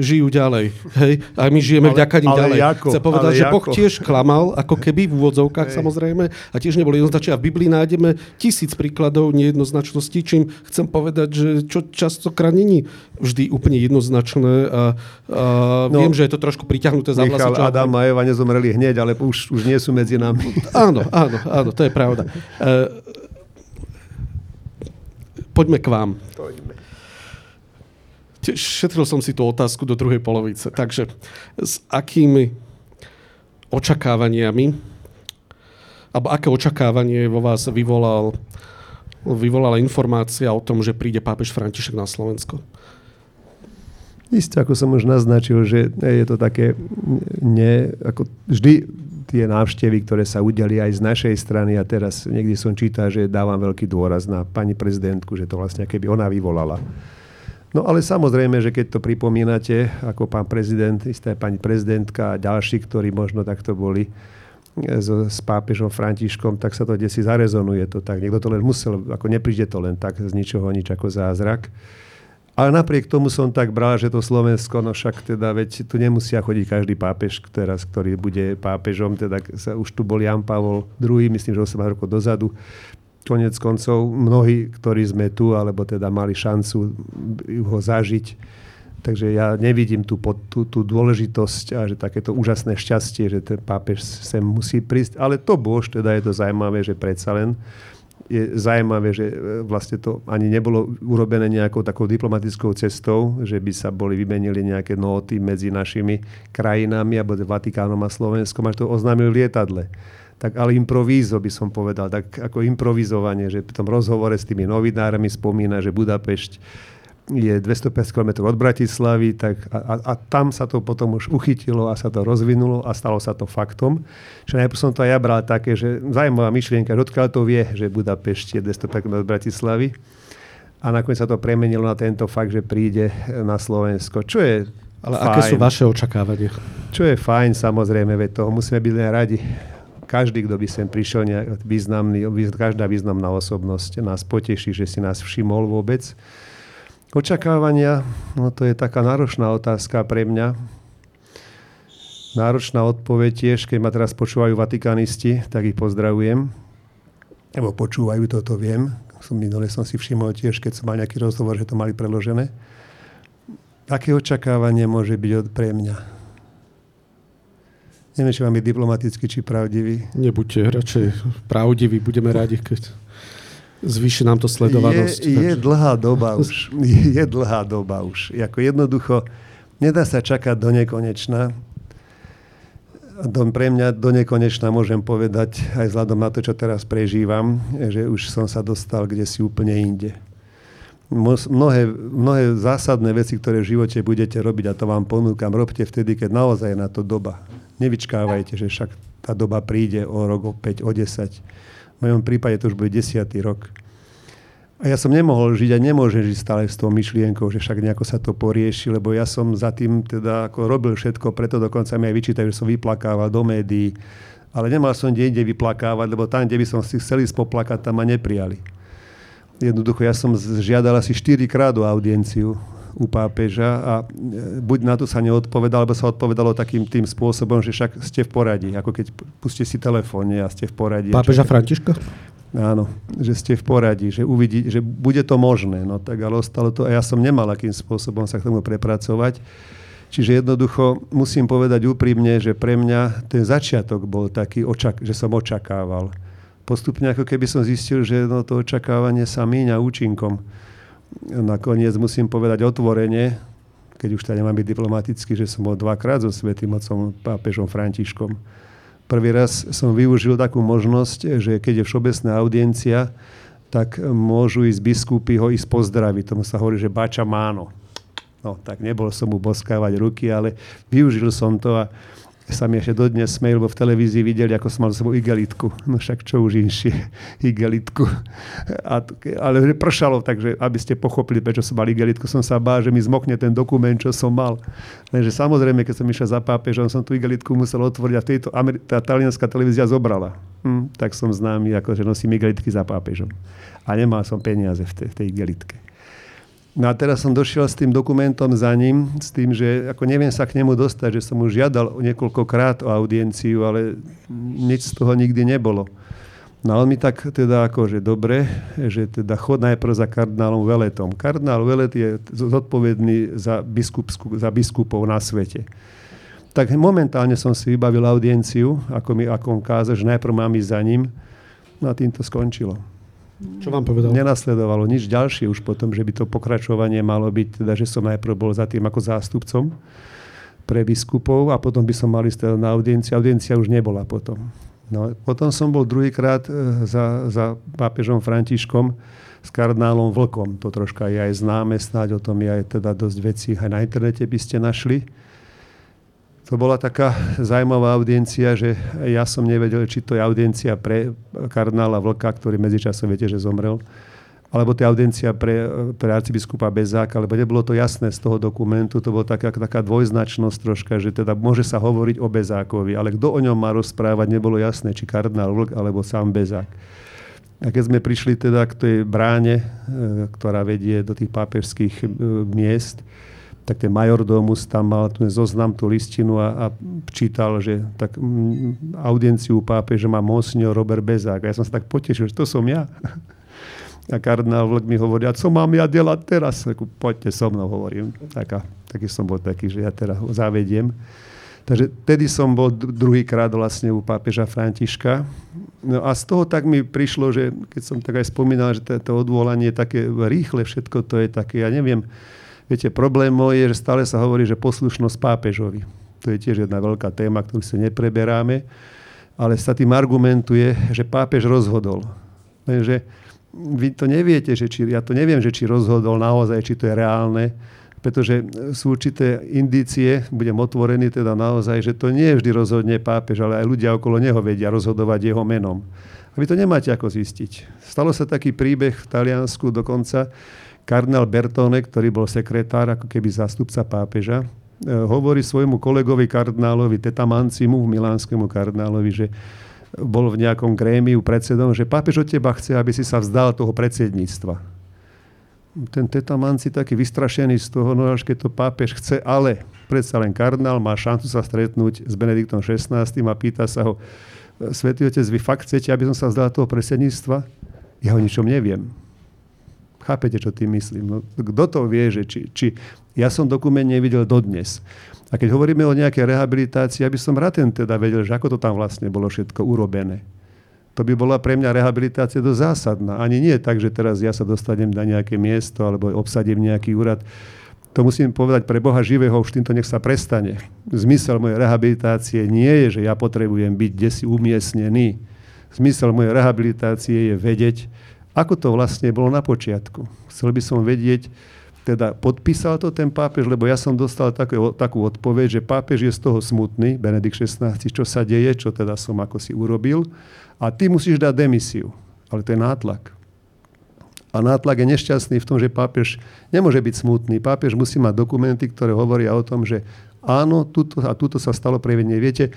[SPEAKER 1] žijú ďalej. Hej? A my žijeme ale, vďaka ním ďalej.
[SPEAKER 2] Jako,
[SPEAKER 1] Chce povedať, že Boh tiež klamal, ako keby v úvodzovkách Hej. samozrejme, a tiež neboli jednoznačné. A v Biblii nájdeme tisíc príkladov nejednoznačnosti, čím chcem povedať, že čo častokrát není vždy úplne jednoznačné. A, a no, viem, že je to trošku priťahnuté za
[SPEAKER 2] Michal, Adam a Eva nezomreli hneď, ale už, už nie sú medzi nami. [LAUGHS]
[SPEAKER 1] Áno, áno, áno, to je pravda. E, poďme k vám. Poďme. Šetril som si tú otázku do druhej polovice. Takže s akými očakávaniami, alebo aké očakávanie vo vás vyvolal, vyvolala informácia o tom, že príde pápež František na Slovensko?
[SPEAKER 2] Isté, ako som už naznačil, že je to také, nie, ako vždy tie návštevy, ktoré sa udeli aj z našej strany a teraz niekde som čítal, že dávam veľký dôraz na pani prezidentku, že to vlastne keby ona vyvolala. No ale samozrejme, že keď to pripomínate, ako pán prezident, isté pani prezidentka a ďalší, ktorí možno takto boli e, so, s pápežom Františkom, tak sa to desi zarezonuje to tak. Niekto to len musel, ako nepríde to len tak z ničoho nič ako zázrak. Ale napriek tomu som tak bral, že to Slovensko, no však teda, veď tu nemusia chodiť každý pápež teraz, ktorý bude pápežom, teda sa, už tu bol Jan Pavol II, myslím, že 8 rokov dozadu konec koncov mnohí, ktorí sme tu, alebo teda mali šancu ho zažiť, Takže ja nevidím tú, tú, tú dôležitosť a že takéto úžasné šťastie, že ten pápež sem musí prísť. Ale to bož, teda je to zaujímavé, že predsa len je zaujímavé, že e, vlastne to ani nebolo urobené nejakou takou diplomatickou cestou, že by sa boli vymenili nejaké nóty medzi našimi krajinami, alebo Vatikánom a Slovenskom, až to oznámili lietadle. Tak ale improvízo by som povedal, tak ako improvizovanie, že v tom rozhovore s tými novinármi spomína, že Budapešť je 250 km od Bratislavy, tak a, a, a tam sa to potom už uchytilo a sa to rozvinulo a stalo sa to faktom. Že najprv som to aj ja bral také, že zaujímavá myšlienka, že odkiaľ to vie, že Budapešť je 250 km od Bratislavy. A nakoniec sa to premenilo na tento fakt, že príde na Slovensko. Čo je
[SPEAKER 1] Ale
[SPEAKER 2] fajn.
[SPEAKER 1] aké sú vaše očakávania?
[SPEAKER 2] Čo je fajn, samozrejme, veď toho musíme byť len radi. Každý, kto by sem prišiel, významný, každá významná osobnosť nás poteší, že si nás všimol vôbec Očakávania, no to je taká náročná otázka pre mňa. Náročná odpoveď tiež, keď ma teraz počúvajú vatikánisti, tak ich pozdravujem. Lebo počúvajú, toto viem. Som minule som si všimol tiež, keď som mal nejaký rozhovor, že to mali preložené. Aké očakávanie môže byť pre mňa? Neviem, či vám je diplomaticky, či pravdivý.
[SPEAKER 1] Nebuďte radšej pravdiví, budeme rádi, keď zvýši nám to sledovanosť.
[SPEAKER 2] Je, je dlhá doba už. [LAUGHS] Je dlhá doba už. Jako jednoducho, nedá sa čakať do nekonečna. Do, pre mňa do nekonečna môžem povedať, aj vzhľadom na to, čo teraz prežívam, že už som sa dostal kde si úplne inde. Mnohé, mnohé zásadné veci, ktoré v živote budete robiť, a to vám ponúkam, robte vtedy, keď naozaj je na to doba. Nevyčkávajte, že však tá doba príde o rok, o 5, o 10 v mojom prípade to už bude desiatý rok. A ja som nemohol žiť a nemôžem žiť stále s tou myšlienkou, že však nejako sa to porieši, lebo ja som za tým teda ako robil všetko, preto dokonca mi aj vyčítajú, že som vyplakával do médií. Ale nemal som kde inde vyplakávať, lebo tam, kde by som si chcel ísť poplakať, tam ma neprijali. Jednoducho, ja som žiadal asi 4 krát o audienciu u pápeža a e, buď na to sa neodpovedal, alebo sa odpovedalo takým tým spôsobom, že však ste v poradí, ako keď pustíte si telefón a ste v poradí.
[SPEAKER 1] Pápeža Františka?
[SPEAKER 2] Áno, že ste v poradí, že, uvidí, že bude to možné. No tak ale ostalo to a ja som nemal akým spôsobom sa k tomu prepracovať. Čiže jednoducho musím povedať úprimne, že pre mňa ten začiatok bol taký, že som očakával. Postupne ako keby som zistil, že no, to očakávanie sa míňa účinkom nakoniec musím povedať otvorene, keď už teda nemám byť diplomatický, že som bol dvakrát so svetým otcom pápežom Františkom. Prvý raz som využil takú možnosť, že keď je všeobecná audiencia, tak môžu ísť biskupy ho ísť pozdraviť. Tomu sa hovorí, že bača máno. No, tak nebol som mu boskávať ruky, ale využil som to a sa mi ešte dodnes smejú, lebo v televízii videli, ako som mal sebou igelitku. No však čo už inšie, [LAUGHS] igelitku. A, ale pršalo, takže aby ste pochopili, prečo som mal igelitku, som sa bál, že mi zmokne ten dokument, čo som mal. Lenže samozrejme, keď som išiel za pápežom, som tú igelitku musel otvoriť a tejto, tá talianská televízia zobrala. Hm, tak som známy, ako že nosím igelitky za pápežom. A nemal som peniaze v tej, v tej igelitke. No a teraz som došiel s tým dokumentom za ním, s tým, že ako neviem sa k nemu dostať, že som mu žiadal niekoľkokrát o audienciu, ale nič z toho nikdy nebolo. No on mi tak teda že dobre, že teda chod najprv za kardinálom Veletom. Kardinál Velet je zodpovedný za, biskupsku, za biskupov na svete. Tak momentálne som si vybavil audienciu, ako mi ako on kázal, že najprv mám ísť za ním. No a tým to skončilo.
[SPEAKER 1] Čo vám povedal?
[SPEAKER 2] Nenasledovalo nič ďalšie už potom, že by to pokračovanie malo byť, teda, že som najprv bol za tým ako zástupcom pre biskupov a potom by som mal ísť teda na audienciu. Audiencia už nebola potom. No, potom som bol druhýkrát e, za, za pápežom Františkom s kardinálom Vlkom. To troška je aj známe, snáď o tom je aj teda dosť vecí. Aj na internete by ste našli. To bola taká zaujímavá audiencia, že ja som nevedel, či to je audiencia pre kardinála Vlka, ktorý medzičasom viete, že zomrel, alebo to je audiencia pre, pre arcibiskupa Bezáka, lebo nebolo to jasné z toho dokumentu, to bola taká, taká dvojznačnosť troška, že teda môže sa hovoriť o Bezákovi, ale kto o ňom má rozprávať, nebolo jasné, či kardinál Vlk alebo sám Bezák. A keď sme prišli teda k tej bráne, e, ktorá vedie do tých pápežských e, miest, tak ten majordomus tam mal ten zoznam, tú listinu a, a čítal, že tak m, audienciu pápeža má monsňo Robert Bezák. A ja som sa tak potešil, že to som ja. A kardinál Vlk mi hovorí, a co mám ja delať teraz? Tak, poďte so mnou, hovorím. Tak a, taký som bol taký, že ja teraz ho zavediem. Takže tedy som bol druhýkrát vlastne u pápeža Františka. No a z toho tak mi prišlo, že keď som tak aj spomínal, že to odvolanie je také rýchle, všetko to je také, ja neviem, viete, problém môj je, že stále sa hovorí, že poslušnosť pápežovi. To je tiež jedna veľká téma, ktorú si nepreberáme, ale sa tým argumentuje, že pápež rozhodol. Lenže vy to neviete, že či, ja to neviem, že či rozhodol naozaj, či to je reálne, pretože sú určité indície, budem otvorený teda naozaj, že to nie vždy rozhodne pápež, ale aj ľudia okolo neho vedia rozhodovať jeho menom. A vy to nemáte ako zistiť. Stalo sa taký príbeh v Taliansku dokonca. Kardinál Bertone, ktorý bol sekretár, ako keby zástupca pápeža, e, hovorí svojmu kolegovi kardinálovi Tetamancimu, milánskému kardinálovi, že bol v nejakom grémiu predsedom, že pápež od teba chce, aby si sa vzdal toho predsedníctva. Ten tetaman si taký vystrašený z toho, no až keď to pápež chce, ale predsa len kardinál má šancu sa stretnúť s Benediktom XVI a pýta sa ho, Svetý otec, vy fakt chcete, aby som sa vzdal toho predsedníctva? Ja o ničom neviem. Chápete, čo tým myslím? No, kto to vie, že či, či... Ja som dokument nevidel dodnes. A keď hovoríme o nejakej rehabilitácii, aby som rád ten teda vedel, že ako to tam vlastne bolo všetko urobené. To by bola pre mňa rehabilitácia dosť zásadná. Ani nie tak, že teraz ja sa dostanem na nejaké miesto alebo obsadím nejaký úrad. To musím povedať pre Boha živého, už týmto nech sa prestane. Zmysel mojej rehabilitácie nie je, že ja potrebujem byť desi umiestnený. Zmysel mojej rehabilitácie je vedieť, ako to vlastne bolo na počiatku. Chcel by som vedieť, teda podpísal to ten pápež, lebo ja som dostal takú, takú odpoveď, že pápež je z toho smutný, Benedikt XVI, čo sa deje, čo teda som ako si urobil, a ty musíš dať demisiu. Ale to je nátlak. A nátlak je nešťastný v tom, že pápež nemôže byť smutný. Pápež musí mať dokumenty, ktoré hovoria o tom, že áno, tuto a tuto sa stalo prevedenie. Viete,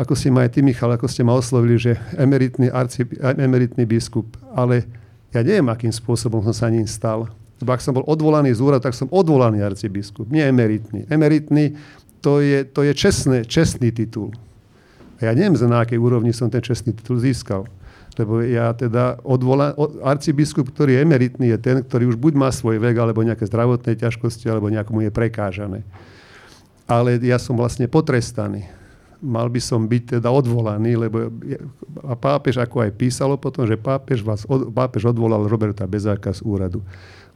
[SPEAKER 2] ako si ma aj ty, Michal, ako ste ma oslovili, že emeritný, arci, emeritný biskup, ale ja neviem, akým spôsobom som sa ním stal lebo ak som bol odvolaný z úradu, tak som odvolaný arcibiskup, nie emeritný. Emeritný to je, to je čestné, čestný titul. A ja neviem, na akej úrovni som ten čestný titul získal. Lebo ja teda odvolá, arcibiskup, ktorý je emeritný, je ten, ktorý už buď má svoj vek, alebo nejaké zdravotné ťažkosti, alebo nejakomu je prekážané. Ale ja som vlastne potrestaný. Mal by som byť teda odvolaný, lebo a pápež ako aj písalo potom, že pápež, vás, pápež odvolal Roberta Bezáka z úradu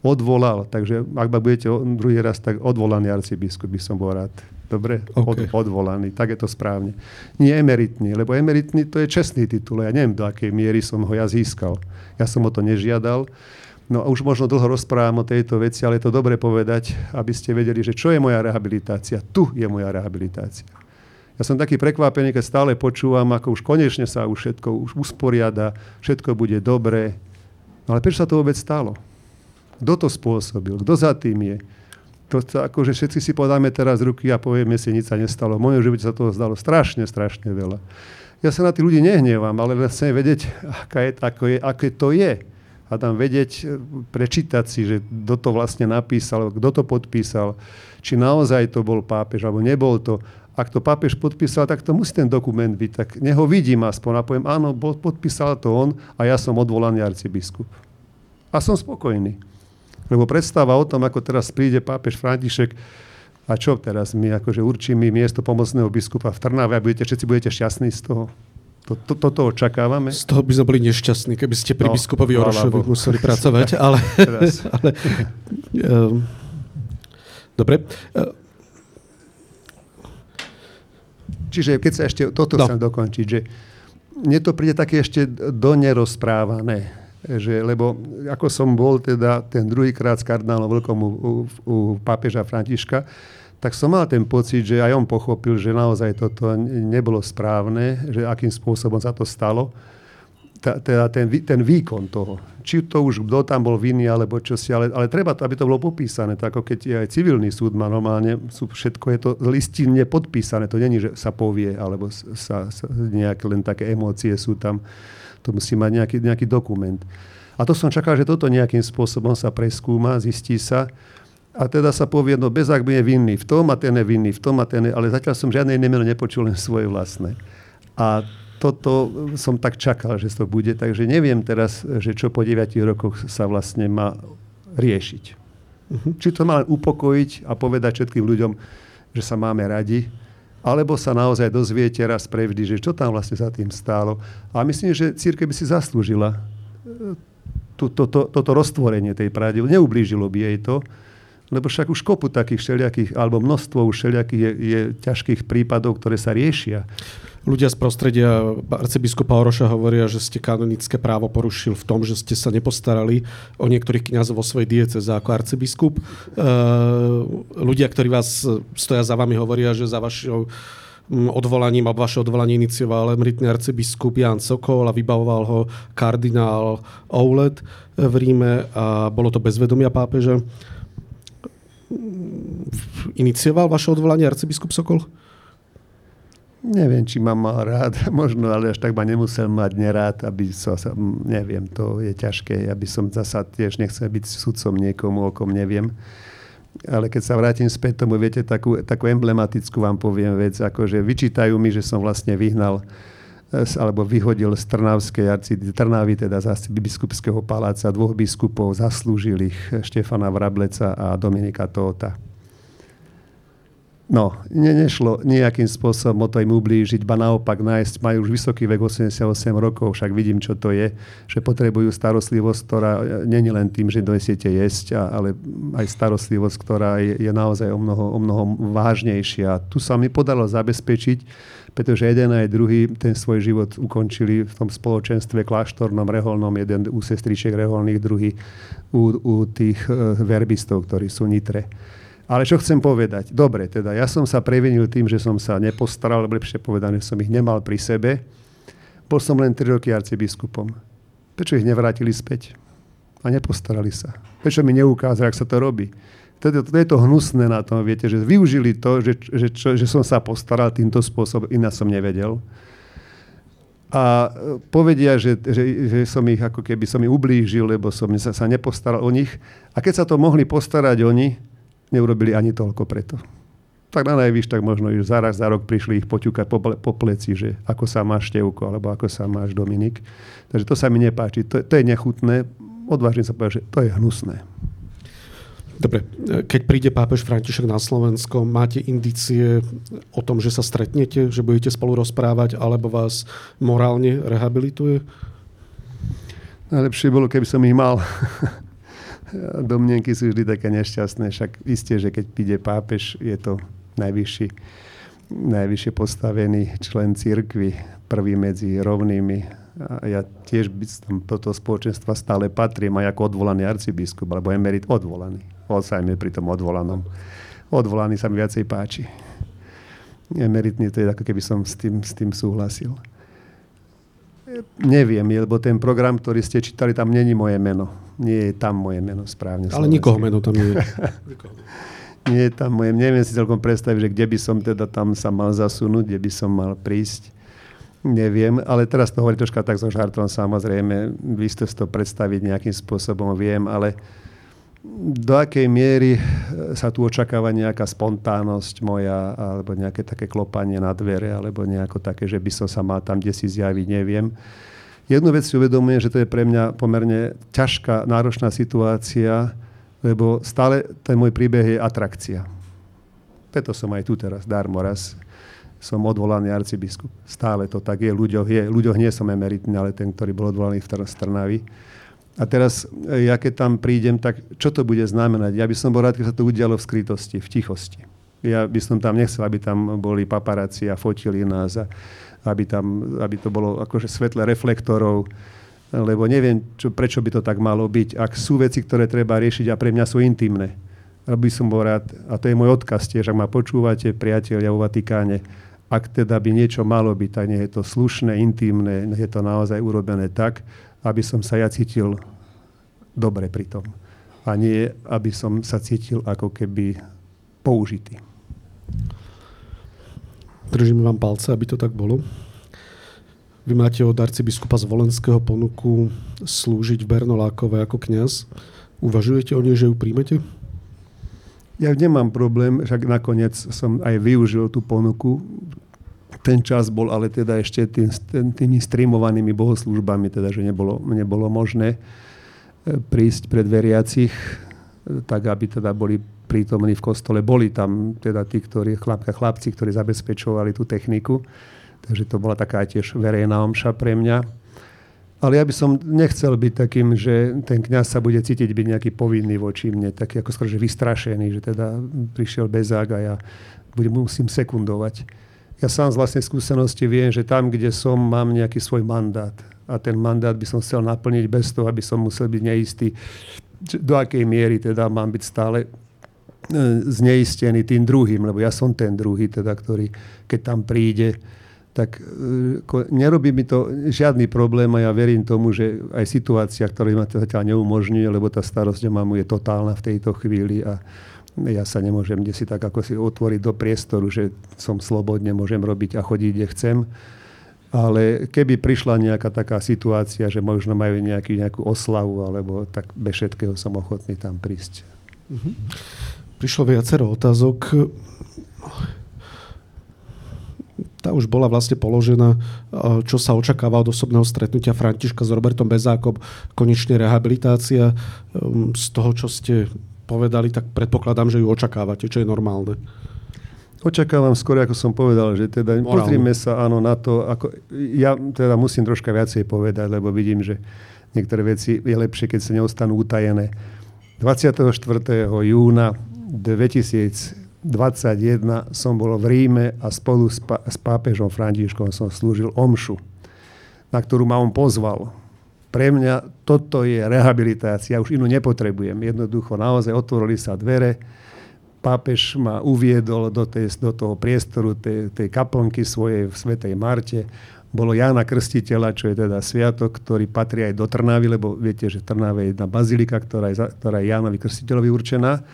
[SPEAKER 2] odvolal. Takže ak ma budete druhý raz, tak odvolaný arcibiskup by som bol rád. Dobre? Okay. Od, odvolaný. Tak je to správne. Nie emeritný, lebo emeritný to je čestný titul. Ja neviem, do akej miery som ho ja získal. Ja som o to nežiadal. No a už možno dlho rozprávam o tejto veci, ale je to dobre povedať, aby ste vedeli, že čo je moja rehabilitácia. Tu je moja rehabilitácia. Ja som taký prekvapený, keď stále počúvam, ako už konečne sa už všetko už usporiada, všetko bude dobré. No ale prečo sa to vôbec stalo? Kto to spôsobil? Kto za tým je? To, to akože všetci si podáme teraz ruky a povieme si, nič sa nestalo. V mojom živote sa toho zdalo strašne, strašne veľa. Ja sa na tých ľudí nehnievam, ale chcem vedieť, [LAUGHS] aká je, ako je, aké to je. A tam vedieť, prečítať si, že kto to vlastne napísal, kto to podpísal, či naozaj to bol pápež, alebo nebol to. Ak to pápež podpísal, tak to musí ten dokument byť. Tak neho vidím aspoň a poviem, áno, podpísal to on a ja som odvolaný arcibiskup. A som spokojný. Lebo predstava o tom, ako teraz príde pápež František a čo teraz my akože určíme miesto pomocného biskupa v Trnave a budete, všetci budete šťastní z toho. To, to, toto očakávame.
[SPEAKER 1] Z toho by sme boli nešťastní, keby ste pri no, biskupovi Orošovi museli pracovať, [LAUGHS] ale... [LAUGHS] ale um, [LAUGHS] dobre.
[SPEAKER 2] Čiže keď sa ešte toto no. chcem dokončiť, že mne to príde také ešte do nerozprávané že, lebo ako som bol teda ten druhýkrát s kardinálom Vlkom u, u, u pápeža Františka, tak som mal ten pocit, že aj on pochopil, že naozaj toto nebolo správne, že akým spôsobom sa to stalo. Teda ten, ten výkon toho. Či to už kto tam bol vinný, alebo čo si, ale, ale treba to, aby to bolo popísané. Tak ako keď je aj civilný súd má normálne, sú, všetko je to listinne podpísané. To není, že sa povie, alebo sa, sa nejaké len také emócie sú tam. To musí mať nejaký, nejaký dokument. A to som čakal, že toto nejakým spôsobom sa preskúma, zistí sa. A teda sa povie, no Bezák bude vinný v tom a ten je vinný v tom a ten je, ale zatiaľ som žiadne iné meno nepočul, len svoje vlastné. A toto som tak čakal, že to bude, takže neviem teraz, že čo po 9 rokoch sa vlastne má riešiť. Uh-huh. Či to má len upokojiť a povedať všetkým ľuďom, že sa máme radi, alebo sa naozaj dozviete raz prevždy, že čo tam vlastne za tým stálo. A myslím, že církev by si zaslúžila e, to, to, to, toto roztvorenie tej pravdy. Neublížilo by jej to, lebo však už kopu takých všelijakých, alebo množstvo už všelijakých je, je ťažkých prípadov, ktoré sa riešia.
[SPEAKER 1] Ľudia z prostredia arcibiskupa Oroša hovoria, že ste kanonické právo porušil v tom, že ste sa nepostarali o niektorých kňazov vo svojej dieceze ako arcibiskup. E, ľudia, ktorí vás stoja za vami, hovoria, že za vašou odvolaním, alebo vaše odvolanie inicioval emeritný arcibiskup Jan Sokol a vybavoval ho kardinál Oulet v Ríme a bolo to bez vedomia pápeža. Inicioval vaše odvolanie arcibiskup Sokol?
[SPEAKER 2] Neviem, či ma mal rád, [LAUGHS] možno, ale až tak ma nemusel mať nerád, aby som neviem, to je ťažké, aby som zasa tiež nechcel byť sudcom niekomu, o kom neviem. Ale keď sa vrátim späť tomu, viete, takú, takú emblematickú vám poviem vec, akože vyčítajú mi, že som vlastne vyhnal alebo vyhodil z Trnavskej arci, Trnavy, teda z biskupského paláca, dvoch biskupov, zaslúžilých Štefana Vrableca a Dominika Tóta. No, ne, nešlo nejakým spôsobom o to im ublížiť, ba naopak nájsť, majú už vysoký vek 88 rokov, však vidím, čo to je, že potrebujú starostlivosť, ktorá není len tým, že donesiete jesť, ale aj starostlivosť, ktorá je, je naozaj o mnoho, o mnoho vážnejšia. Tu sa mi podalo zabezpečiť, pretože jeden aj druhý ten svoj život ukončili v tom spoločenstve kláštornom, reholnom, jeden u sestriček reholných, druhý u, u tých uh, verbistov, ktorí sú nitre. Ale čo chcem povedať? Dobre, teda ja som sa previnil tým, že som sa nepostaral, lepšie povedané, som ich nemal pri sebe. Bol som len 3 roky arcibiskupom. Prečo ich nevrátili späť? A nepostarali sa. Prečo mi neukázali, ak sa to robí? To, to, to je to hnusné na tom, viete, že využili to, že, že, čo, že som sa postaral týmto spôsobom, iná som nevedel. A e, povedia, že, že, že som ich ako keby som ich ublížil, lebo som sa, sa nepostaral o nich. A keď sa to mohli postarať oni, neurobili ani toľko preto. Tak na najvyš, tak možno už za raz za rok prišli ich poťukať po, po pleci, že ako sa máš Števko, alebo ako sa máš Dominik. Takže to sa mi nepáči. To, to je nechutné. Odvážim sa povedať, že to je hnusné.
[SPEAKER 1] Dobre, keď príde pápež František na Slovensko, máte indície o tom, že sa stretnete, že budete spolu rozprávať, alebo vás morálne rehabilituje?
[SPEAKER 2] Najlepšie bolo, keby som ich mal. [LAUGHS] domnenky sú vždy také nešťastné. Však isté, že keď príde pápež, je to najvyšší, najvyššie postavený člen cirkvy, prvý medzi rovnými. A ja tiež do toho spoločenstva stále patrím aj ako odvolaný arcibiskup, alebo emerit odvolaný. Osajme pri tom odvolanom. Odvolaný sa mi viacej páči. Emeritný to je ako keby som s tým, s tým súhlasil. Neviem, lebo ten program, ktorý ste čítali, tam není moje meno. Nie je tam moje meno správne.
[SPEAKER 1] Ale nikoho meno tam nie je. [LAUGHS]
[SPEAKER 2] nie je tam moje. Neviem si celkom predstaviť, že kde by som teda tam sa mal zasunúť, kde by som mal prísť. Neviem, ale teraz to hovorí troška tak so žartom, samozrejme. Vy ste si to predstaviť nejakým spôsobom, viem, ale do akej miery e, sa tu očakáva nejaká spontánnosť moja, alebo nejaké také klopanie na dvere, alebo nejako také, že by som sa mal tam kde si zjaviť, neviem. Jednu vec si uvedomujem, že to je pre mňa pomerne ťažká, náročná situácia, lebo stále ten môj príbeh je atrakcia. Preto som aj tu teraz, darmo raz. Som odvolaný arcibiskup. Stále to tak je. Ľuďoch, je. ľuďoch nie som emeritný, ale ten, ktorý bol odvolaný v Trnavi. A teraz, e, ja keď tam prídem, tak čo to bude znamenať? Ja by som bol rád, keď sa to udialo v skrytosti, v tichosti. Ja by som tam nechcel, aby tam boli paparáci a fotili nás, a aby, tam, aby to bolo akože svetle reflektorov, lebo neviem, čo, prečo by to tak malo byť. Ak sú veci, ktoré treba riešiť a pre mňa sú intimné, by som bol rád, a to je môj odkaz tiež, ak ma počúvate, priatelia vo Vatikáne, ak teda by niečo malo byť, tak nie je to slušné, intimné, je to naozaj urobené tak, aby som sa ja cítil dobre pri tom. A nie, aby som sa cítil ako keby použitý.
[SPEAKER 1] Držím vám palce, aby to tak bolo. Vy máte od arcibiskupa z Volenského ponuku slúžiť v Bernolákove ako kňaz. Uvažujete o nej, že ju príjmete?
[SPEAKER 2] Ja nemám problém, však nakoniec som aj využil tú ponuku. Ten čas bol ale teda ešte tým, tými streamovanými bohoslužbami, teda že nebolo, nebolo možné e, prísť pred veriacich, tak aby teda boli prítomní v kostole. Boli tam teda tí, ktorí, chlapka, chlapci, ktorí zabezpečovali tú techniku. Takže to bola taká tiež verejná omša pre mňa. Ale ja by som nechcel byť takým, že ten kňaz sa bude cítiť byť nejaký povinný voči mne, taký ako skôr, že vystrašený, že teda prišiel bezák a ja budem, musím sekundovať. Ja sám z vlastnej skúsenosti viem, že tam, kde som, mám nejaký svoj mandát. A ten mandát by som chcel naplniť bez toho, aby som musel byť neistý, do akej miery teda mám byť stále e, zneistený tým druhým, lebo ja som ten druhý, teda, ktorý keď tam príde, tak e, nerobí mi to žiadny problém a ja verím tomu, že aj situácia, ktorá ma zatiaľ neumožňuje, lebo tá starosť o mamu je totálna v tejto chvíli a ja sa nemôžem kde si tak ako si otvoriť do priestoru, že som slobodne, môžem robiť a chodiť, kde chcem. Ale keby prišla nejaká taká situácia, že možno majú nejaký, nejakú oslavu, alebo tak bez všetkého som ochotný tam prísť.
[SPEAKER 1] Mhm. Prišlo viacero otázok tá už bola vlastne položená, čo sa očakáva od osobného stretnutia Františka s Robertom Bezákom, konečne rehabilitácia. Ehm, z toho, čo ste povedali, tak predpokladám, že ju očakávate, čo je normálne.
[SPEAKER 2] Očakávam skôr, ako som povedal, že teda Morálne. pozrime sa áno, na to, ako, ja teda musím troška viacej povedať, lebo vidím, že niektoré veci je lepšie, keď sa neostanú utajené. 24. júna 2000 21 som bol v Ríme a spolu s, s pápežom Františkom som slúžil omšu, na ktorú ma on pozval. Pre mňa toto je rehabilitácia, už inú nepotrebujem. Jednoducho naozaj otvorili sa dvere, pápež ma uviedol do, tej, do toho priestoru tej, tej kaplnky svojej v Svetej Marte. Bolo Jána Krstiteľa, čo je teda sviatok, ktorý patrí aj do Trnavy, lebo viete, že Trnave je jedna bazilika, ktorá je, ktorá je Jánovi Krstiteľovi určená.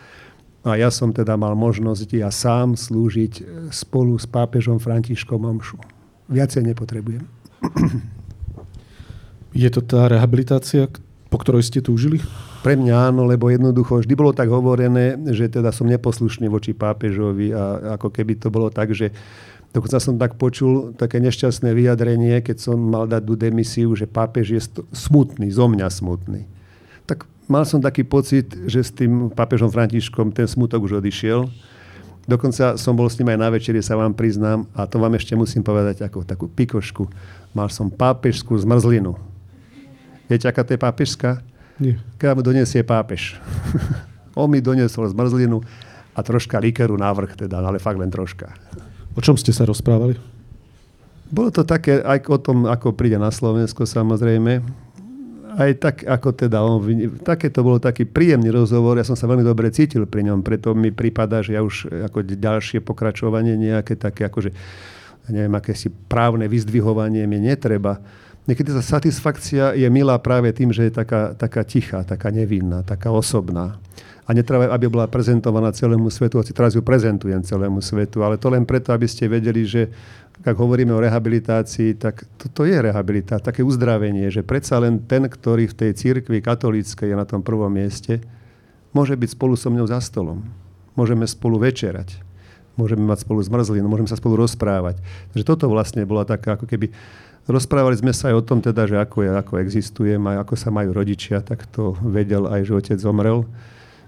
[SPEAKER 2] A ja som teda mal možnosť ja sám slúžiť spolu s pápežom Františkom Omšu. Viacej nepotrebujem.
[SPEAKER 1] Je to tá rehabilitácia, po ktorej ste túžili?
[SPEAKER 2] Pre mňa áno, lebo jednoducho vždy bolo tak hovorené, že teda som neposlušný voči pápežovi a ako keby to bolo tak, že dokonca som tak počul také nešťastné vyjadrenie, keď som mal dať tú demisiu, že pápež je smutný, zo mňa smutný. Tak mal som taký pocit, že s tým pápežom Františkom ten smutok už odišiel. Dokonca som bol s ním aj na večeri, sa vám priznám, a to vám ešte musím povedať ako takú pikošku. Mal som pápežskú zmrzlinu. Viete, aká to je pápežská?
[SPEAKER 1] Nie.
[SPEAKER 2] Keď mu donesie pápež. [LAUGHS] On mi doniesol zmrzlinu a troška likeru návrh, teda, ale fakt len troška.
[SPEAKER 1] O čom ste sa rozprávali?
[SPEAKER 2] Bolo to také aj o tom, ako príde na Slovensko samozrejme aj tak, ako teda on, také to bolo taký príjemný rozhovor, ja som sa veľmi dobre cítil pri ňom, preto mi prípada, že ja už ako ďalšie pokračovanie nejaké také akože, neviem, aké si právne vyzdvihovanie mi netreba. Niekedy tá satisfakcia je milá práve tým, že je taká, taká tichá, taká nevinná, taká osobná. A netreba, aby bola prezentovaná celému svetu, hoci teraz ju prezentujem celému svetu, ale to len preto, aby ste vedeli, že ak hovoríme o rehabilitácii, tak toto je rehabilitácia, také uzdravenie, že predsa len ten, ktorý v tej cirkvi katolíckej je na tom prvom mieste, môže byť spolu so mnou za stolom. Môžeme spolu večerať. Môžeme mať spolu zmrzlinu, môžeme sa spolu rozprávať. Takže toto vlastne bola taká, ako keby Rozprávali sme sa aj o tom, teda, že ako, je, ako existujem a ako sa majú rodičia, tak to vedel aj, že otec zomrel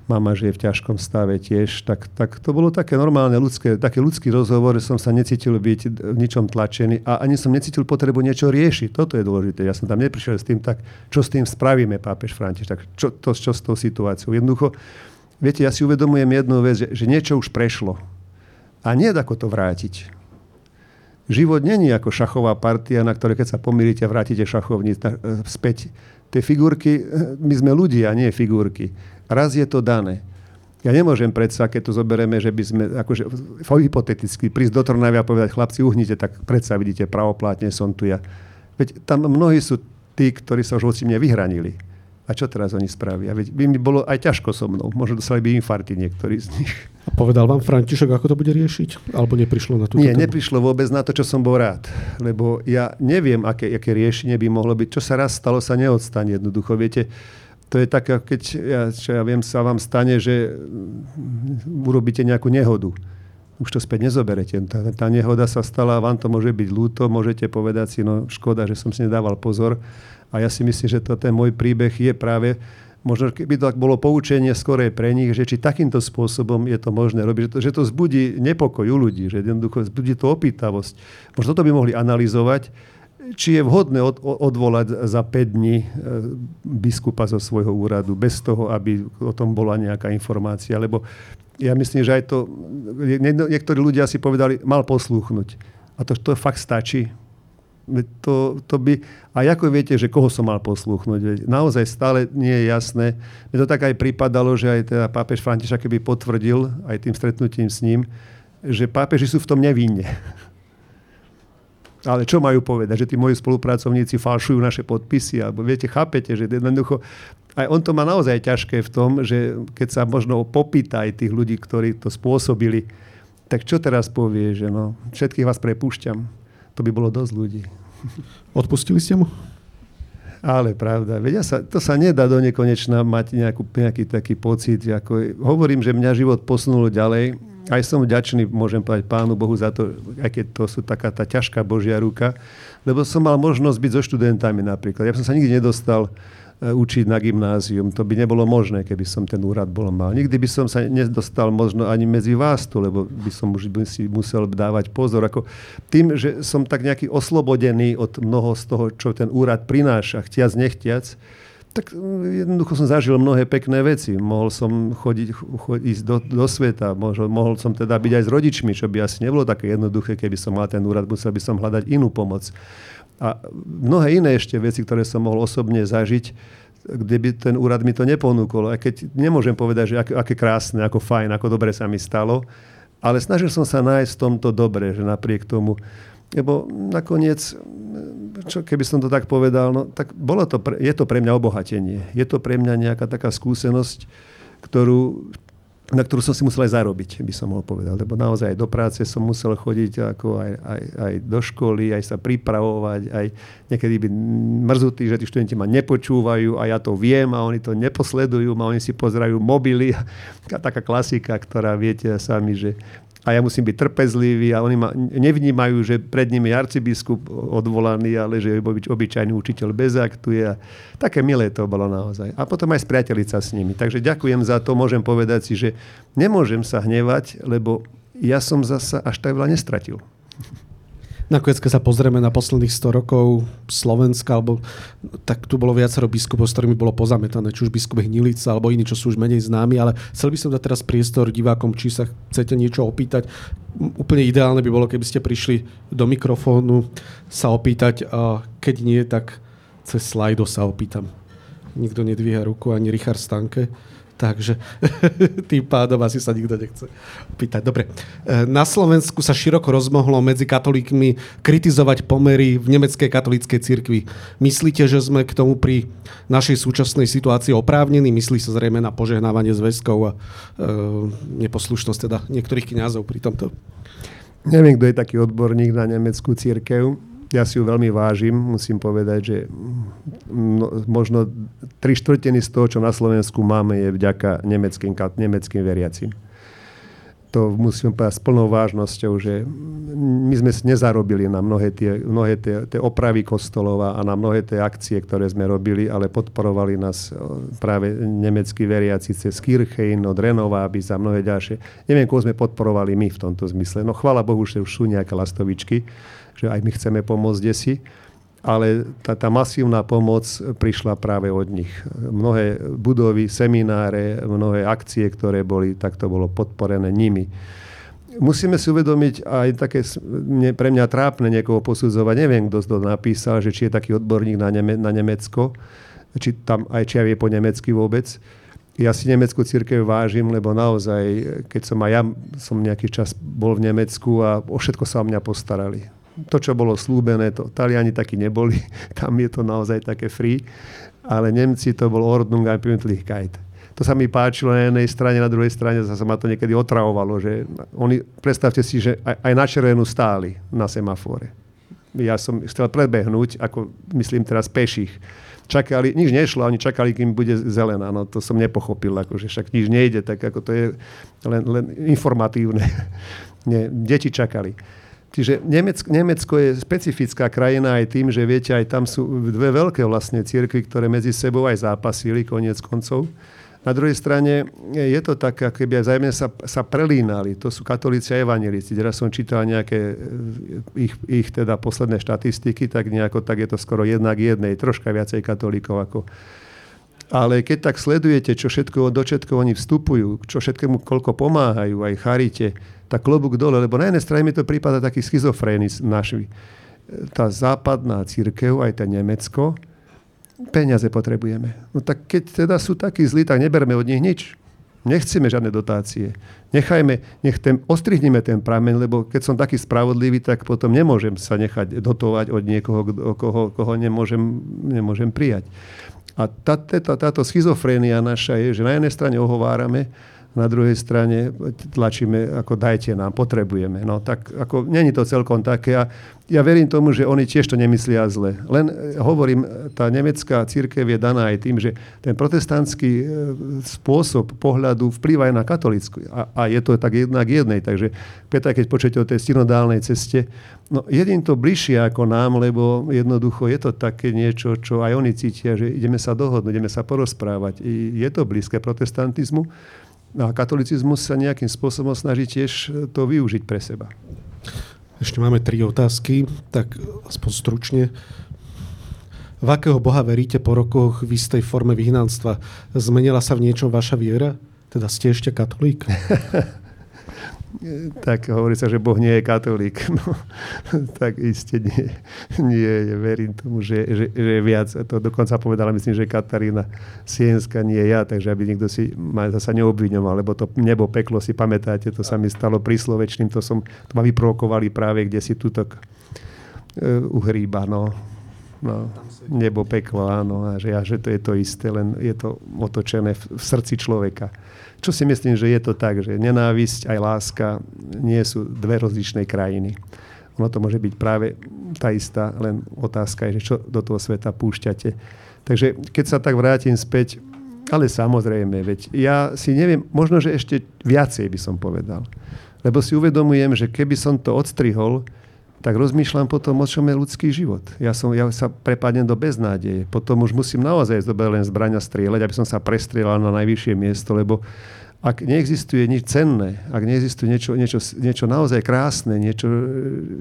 [SPEAKER 2] mama, že je v ťažkom stave tiež, tak, tak to bolo také normálne ľudské, taký ľudský rozhovor, že som sa necítil byť v ničom tlačený a ani som necítil potrebu niečo riešiť. Toto je dôležité. Ja som tam neprišiel s tým, tak čo s tým spravíme, pápež Františ, tak čo, to, čo s tou situáciou. Jednoducho, viete, ja si uvedomujem jednu vec, že, že niečo už prešlo a nie ako to vrátiť. Život není ako šachová partia, na ktorej keď sa pomýlite, vrátite šachovníc e, späť. Tie figurky, e, my sme ľudia, nie figurky. Raz je to dané. Ja nemôžem predsa, keď to zoberieme, že by sme, akože hypoteticky, prísť do Trnavy a povedať, chlapci, uhnite, tak predsa vidíte, pravoplátne som tu ja. Veď tam mnohí sú tí, ktorí sa už voci mne vyhranili. A čo teraz oni spravia? Veď by mi bolo aj ťažko so mnou. Možno dostali by infarty niektorí z nich.
[SPEAKER 1] A povedal vám František, ako to bude riešiť? Alebo neprišlo na to?
[SPEAKER 2] Nie, tému? neprišlo vôbec na to, čo som bol rád. Lebo ja neviem, aké, aké riešenie by mohlo byť. Čo sa raz stalo, sa neodstane jednoducho. Viete, To je tak, keď ja, čo ja viem, sa vám stane, že urobíte nejakú nehodu. Už to späť nezoberete. Tá, tá nehoda sa stala, vám to môže byť ľúto, môžete povedať si, no škoda, že som si nedával pozor. A ja si myslím, že to, ten môj príbeh je práve možno keby to tak bolo poučenie skorej pre nich, že či takýmto spôsobom je to možné robiť, že to, že to zbudí nepokoj u ľudí, že jednoducho zbudí to opýtavosť. Možno to by mohli analyzovať, či je vhodné od, odvolať za 5 dní e, biskupa zo svojho úradu, bez toho, aby o tom bola nejaká informácia. Lebo ja myslím, že aj to, niektorí ľudia si povedali, mal poslúchnuť. A to, to fakt stačí. To, to by, a ako viete, že koho som mal poslúchnuť? Naozaj stále nie je jasné. Mne to tak aj pripadalo, že aj teda pápež František keby potvrdil aj tým stretnutím s ním, že pápeži sú v tom nevinne. [LAUGHS] Ale čo majú povedať? Že tí moji spolupracovníci falšujú naše podpisy? Alebo viete, chápete, že jednoducho aj on to má naozaj ťažké v tom, že keď sa možno popýta aj tých ľudí, ktorí to spôsobili, tak čo teraz povie, že no, všetkých vás prepúšťam to by bolo dosť ľudí.
[SPEAKER 1] Odpustili ste mu?
[SPEAKER 2] Ale pravda, vedia sa, to sa nedá do nekonečna mať nejakú, nejaký taký pocit. Ako, hovorím, že mňa život posunul ďalej. Aj som vďačný, môžem povedať Pánu Bohu za to, aj keď to sú taká tá ťažká Božia ruka, lebo som mal možnosť byť so študentami napríklad. Ja som sa nikdy nedostal E, učiť na gymnázium. To by nebolo možné, keby som ten úrad bol mal. Nikdy by som sa nedostal možno ani medzi vás tu, lebo by som už by si musel dávať pozor. Ako tým, že som tak nejaký oslobodený od mnoho z toho, čo ten úrad prináša, chtiac, nechtiac, tak mm, jednoducho som zažil mnohé pekné veci. Mohol som chodiť, chodiť ísť do, do sveta, mohol, mohol som teda byť aj s rodičmi, čo by asi nebolo také jednoduché, keby som mal ten úrad, musel by som hľadať inú pomoc a mnohé iné ešte veci, ktoré som mohol osobne zažiť, kde by ten úrad mi to neponúkol. Aj keď nemôžem povedať, že aké, aké krásne, ako fajn, ako dobre sa mi stalo, ale snažil som sa nájsť v tomto dobre, že napriek tomu, lebo nakoniec, čo keby som to tak povedal, no, tak bolo to pre, je to pre mňa obohatenie. Je to pre mňa nejaká taká skúsenosť, ktorú na ktorú som si musel aj zarobiť, by som mohol povedať. Lebo naozaj aj do práce som musel chodiť ako aj, aj, aj do školy, aj sa pripravovať, aj niekedy byť mrzutý, že tí študenti ma nepočúvajú a ja to viem a oni to neposledujú a oni si pozerajú mobily. [LAUGHS] Taká klasika, ktorá viete sami, že a ja musím byť trpezlivý a oni ma nevnímajú, že pred nimi je arcibiskup odvolaný, ale že je obyčajný učiteľ bez aktu. A také milé to bolo naozaj. A potom aj spriateliť sa s nimi. Takže ďakujem za to. Môžem povedať si, že nemôžem sa hnevať, lebo ja som zasa až tak veľa nestratil.
[SPEAKER 1] Nakoniec, keď sa pozrieme na posledných 100 rokov Slovenska, alebo, tak tu bolo viacero biskupov, s ktorými bolo pozametané, či už biskup Hnilica, alebo iní, čo sú už menej známi, ale chcel by som dať teraz priestor divákom, či sa chcete niečo opýtať. Úplne ideálne by bolo, keby ste prišli do mikrofónu sa opýtať, a keď nie, tak cez slajdo sa opýtam. Nikto nedvíha ruku, ani Richard Stanke. Takže [LAUGHS] tým pádom asi sa nikto nechce pýtať. Dobre. E, na Slovensku sa široko rozmohlo medzi katolíkmi kritizovať pomery v nemeckej katolíckej cirkvi. Myslíte, že sme k tomu pri našej súčasnej situácii oprávnení? Myslí sa zrejme na požehnávanie zväzkov a e, neposlušnosť teda niektorých kňazov pri tomto?
[SPEAKER 2] Neviem, kto je taký odborník na nemeckú církev ja si ju veľmi vážim, musím povedať, že no, možno tri štvrtiny z toho, čo na Slovensku máme, je vďaka nemeckým, nemeckým veriacim. To musím povedať s plnou vážnosťou, že my sme nezarobili na mnohé tie, mnohé tie, tie opravy kostolov a na mnohé tie akcie, ktoré sme robili, ale podporovali nás práve nemeckí veriaci cez Kirchein, od Renová, za mnohé ďalšie. Neviem, koho sme podporovali my v tomto zmysle. No chvála Bohu, že už sú nejaké lastovičky že aj my chceme pomôcť desi, ale tá, tá masívna pomoc prišla práve od nich. Mnohé budovy, semináre, mnohé akcie, ktoré boli, tak to bolo podporené nimi. Musíme si uvedomiť aj také pre mňa trápne niekoho posudzovať. Neviem, kto to napísal, že či je taký odborník na, Neme, na Nemecko, či tam aj či vie po nemecky vôbec. Ja si nemeckú církev vážim, lebo naozaj, keď som aj ja som nejaký čas bol v Nemecku a o všetko sa o mňa postarali to, čo bolo slúbené, to Taliani takí neboli, [LAUGHS] tam je to naozaj také free, ale Nemci to bol Ordnung a Pünktlichkeit. To sa mi páčilo na jednej strane, na druhej strane zase ma to niekedy otravovalo, že oni, predstavte si, že aj, aj na červenú stáli na semafore. Ja som chcel prebehnúť, ako myslím teraz peších. čakali, nič nešlo, oni čakali, kým bude zelená. No to som nepochopil, akože však nič nejde, tak ako to je len, len informatívne. [LAUGHS] Nie, deti čakali. Čiže Nemecko, Nemecko je specifická krajina aj tým, že viete, aj tam sú dve veľké vlastne církvy, ktoré medzi sebou aj zápasili koniec koncov. Na druhej strane je to tak, keby aj vzájomne sa, sa prelínali. To sú katolíci a evangelíci. Teraz som čítal nejaké ich, ich teda posledné štatistiky, tak nejako tak je to skoro jednak jednej, troška viacej katolíkov ako ale keď tak sledujete, čo všetko, do všetko oni vstupujú, čo všetkému koľko pomáhajú, aj charite, tak klobúk dole, lebo na jednej strane mi to prípada taký schizofrény naši. Tá západná církev, aj tá Nemecko, peniaze potrebujeme. No tak keď teda sú takí zlí, tak neberme od nich nič. Nechceme žiadne dotácie. Nechajme, nech ten, ostrihneme ten prameň, lebo keď som taký spravodlivý, tak potom nemôžem sa nechať dotovať od niekoho, koho, koho nemôžem, nemôžem prijať. A tá, tá, táto schizofrénia naša je, že na jednej strane ohovárame, na druhej strane tlačíme, ako dajte nám, potrebujeme. No tak ako, není to celkom také. A ja verím tomu, že oni tiež to nemyslia zle. Len e, hovorím, tá nemecká církev je daná aj tým, že ten protestantský e, spôsob pohľadu vplýva aj na katolickú. A, a je to tak jednak jednej. Takže Petra, keď počujete o tej synodálnej ceste, no jedin to bližšie ako nám, lebo jednoducho je to také niečo, čo aj oni cítia, že ideme sa dohodnúť, ideme sa porozprávať. Je to blízke protestantizmu. A katolicizmus sa nejakým spôsobom snaží tiež to využiť pre seba.
[SPEAKER 1] Ešte máme tri otázky, tak aspoň stručne. V akého Boha veríte po rokoch v istej forme vyhnanstva? Zmenila sa v niečom vaša viera? Teda ste ešte katolík? [LAUGHS]
[SPEAKER 2] tak hovorí sa, že Boh nie je katolík. [LAUGHS] No, tak iste nie. nie verím tomu, že, že, že viac. To dokonca povedala, myslím, že Katarína Sienska, nie ja, takže aby nikto si ma zasa neobviňoval, lebo to nebo, peklo si pamätáte, to sa mi stalo príslovečným, to, som, to ma vyprovokovali práve, kde si tutok uh, uhríba, no. No, nebo, peklo, áno, a že, a že to je to isté, len je to otočené v, v srdci človeka. Čo si myslím, že je to tak, že nenávisť aj láska nie sú dve rozličné krajiny. Ono to môže byť práve tá istá, len otázka je, že čo do toho sveta púšťate. Takže keď sa tak vrátim späť, ale samozrejme, veď ja si neviem, možno, že ešte viacej by som povedal. Lebo si uvedomujem, že keby som to odstrihol, tak rozmýšľam potom, o čom je ľudský život. Ja, som, ja sa prepadnem do beznádeje. Potom už musím naozaj zobrať len zbraň a strieľať, aby som sa prestrieľal na najvyššie miesto, lebo ak neexistuje nič cenné, ak neexistuje niečo, niečo, niečo naozaj krásne, niečo,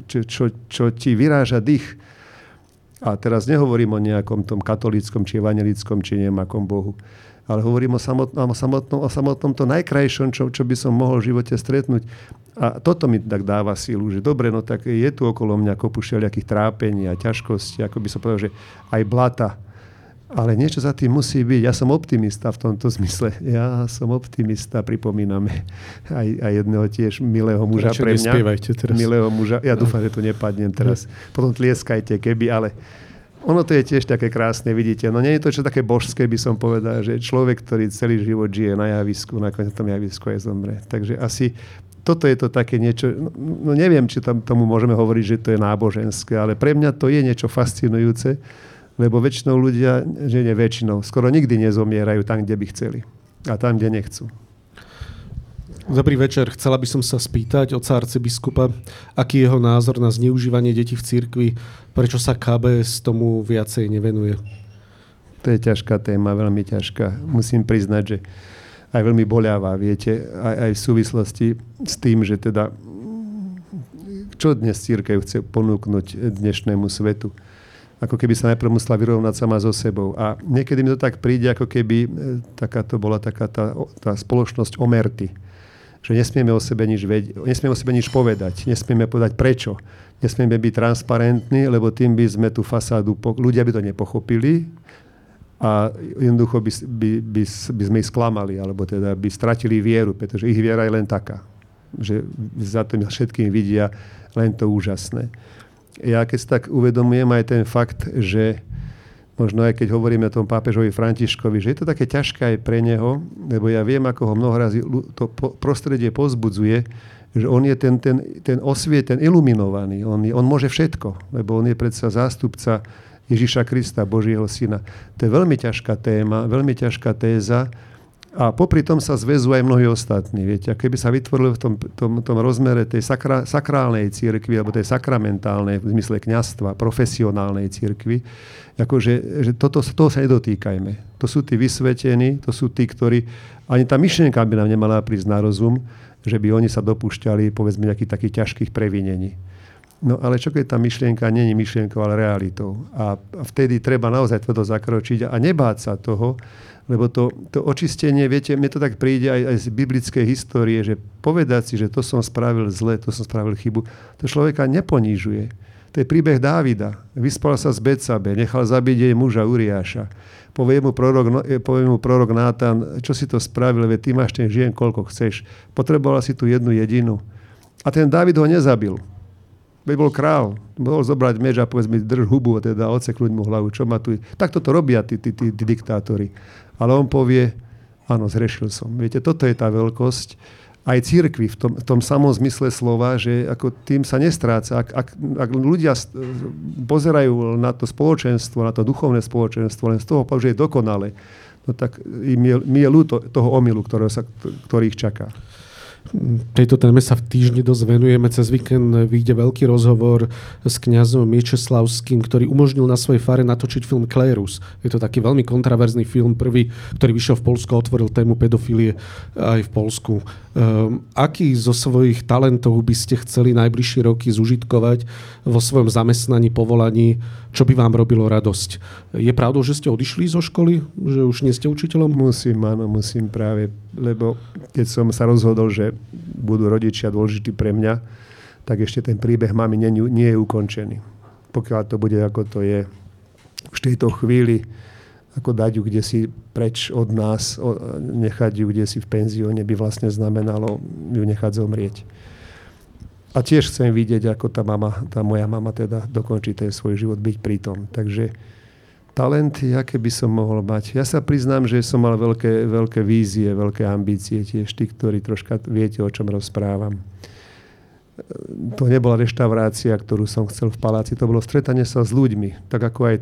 [SPEAKER 2] čo, čo, čo ti vyráža dých, a teraz nehovorím o nejakom tom katolíckom, či evangelickom, či nejakom Bohu, ale hovorím o samotnom, o samotnom, o samotnom to najkrajšom, čo, čo by som mohol v živote stretnúť. A toto mi tak dáva sílu, že dobre, no tak je tu okolo mňa kopu všelijakých trápení a ťažkostí, ako by som povedal, že aj blata. Ale niečo za tým musí byť. Ja som optimista v tomto zmysle. Ja som optimista, pripomíname aj, aj jedného tiež milého muža pre mňa.
[SPEAKER 1] teraz.
[SPEAKER 2] Milého muža. Ja dúfam, že tu nepadnem teraz. Potom tlieskajte, keby, ale ono to je tiež také krásne, vidíte. No nie je to čo také božské, by som povedal, že človek, ktorý celý život žije na javisku, nakoniec tom javisku aj zomre. Takže asi toto je to také niečo, no, no neviem, či tam tomu môžeme hovoriť, že to je náboženské, ale pre mňa to je niečo fascinujúce, lebo väčšinou ľudia, že nie väčšinou, skoro nikdy nezomierajú tam, kde by chceli a tam, kde nechcú.
[SPEAKER 1] Dobrý večer. Chcela by som sa spýtať od biskupa, aký je jeho názor na zneužívanie detí v cirkvi, prečo sa KBS tomu viacej nevenuje.
[SPEAKER 2] To je ťažká téma, veľmi ťažká. Musím priznať, že aj veľmi boľavá, viete, aj, aj v súvislosti s tým, že teda čo dnes církev chce ponúknuť dnešnému svetu. Ako keby sa najprv musela vyrovnať sama so sebou. A niekedy mi to tak príde, ako keby e, taká to bola taká tá, tá spoločnosť omerty že nesmieme o sebe nič, vedieť, nesmieme o sebe nič povedať, nesmieme povedať prečo. Nesmieme byť transparentní, lebo tým by sme tú fasádu, ľudia by to nepochopili a jednoducho by, by, by, by sme ich sklamali, alebo teda by stratili vieru, pretože ich viera je len taká, že za tým všetkým vidia len to úžasné. Ja keď si tak uvedomujem aj ten fakt, že možno aj keď hovoríme o tom pápežovi Františkovi, že je to také ťažké aj pre neho, lebo ja viem, ako ho mnoho to prostredie pozbudzuje, že on je ten, ten, ten osviet, ten iluminovaný, on, je, on môže všetko, lebo on je predsa zástupca Ježiša Krista, Božieho syna. To je veľmi ťažká téma, veľmi ťažká téza a popri tom sa zväzujú aj mnohí ostatní. Viete, a keby sa vytvorili v tom, tom, tom rozmere tej sakra, sakrálnej církvy, alebo tej sakramentálnej, v zmysle kňastva, profesionálnej církvy, akože, že toto, toho sa nedotýkajme. To sú tí vysvetení, to sú tí, ktorí... Ani tá myšlienka by nám nemala prísť na rozum, že by oni sa dopúšťali, povedzme, nejakých takých ťažkých previnení. No ale čo keď tá myšlienka není myšlienkou, ale realitou. A vtedy treba naozaj tvrdo zakročiť a nebáť sa toho, lebo to, to očistenie, viete, mne to tak príde aj, aj z biblickej histórie, že povedať si, že to som spravil zle, to som spravil chybu, to človeka neponížuje. To je príbeh Dávida. Vyspal sa z Betsabe, nechal zabiť jej muža Uriáša. Povie mu prorok, no, eh, povie mu prorok Nátan, čo si to spravil, veď ty máš ten žien, koľko chceš. Potreboval si tu jednu jedinu. A ten Dávid ho nezabil. Veď bol král. Mohol zobrať meč a povedz mi, drž hubu, teda odseknúť mu hlavu. Čo ma tu... Takto to robia tí, tí, tí, tí diktátori ale on povie, áno, zrešil som. Viete, toto je tá veľkosť aj církvy v tom, v tom samom zmysle slova, že ako tým sa nestráca. Ak, ak, ak ľudia pozerajú na to spoločenstvo, na to duchovné spoločenstvo len z toho, že je dokonale, no tak im je, mi je ľúto toho sa, ktorý ich čaká.
[SPEAKER 1] Tejto téme sa v týždni dosť venujeme. Cez víkend vyjde veľký rozhovor s kňazom Miečeslavským, ktorý umožnil na svojej fare natočiť film Klerus. Je to taký veľmi kontraverzný film, prvý, ktorý vyšiel v Polsku a otvoril tému pedofilie aj v Polsku. Um, aký zo svojich talentov by ste chceli najbližšie roky zužitkovať vo svojom zamestnaní, povolaní? Čo by vám robilo radosť? Je pravdou, že ste odišli zo školy? Že už nie ste učiteľom?
[SPEAKER 2] Musím, áno, musím práve. Lebo keď som sa rozhodol, že budú rodičia dôležití pre mňa, tak ešte ten príbeh mami nie, nie je ukončený. Pokiaľ to bude, ako to je v tejto chvíli, ako dať ju kde si preč od nás, nechať ju kde si v penzióne by vlastne znamenalo ju nechať zomrieť. A tiež chcem vidieť, ako tá, mama, tá moja mama teda dokončí ten svoj život, byť pritom. Takže talenty, aké by som mohol mať. Ja sa priznám, že som mal veľké, veľké vízie, veľké ambície tiež, tí, ktorí troška viete, o čom rozprávam to nebola reštaurácia, ktorú som chcel v paláci, to bolo stretanie sa s ľuďmi. Tak ako aj,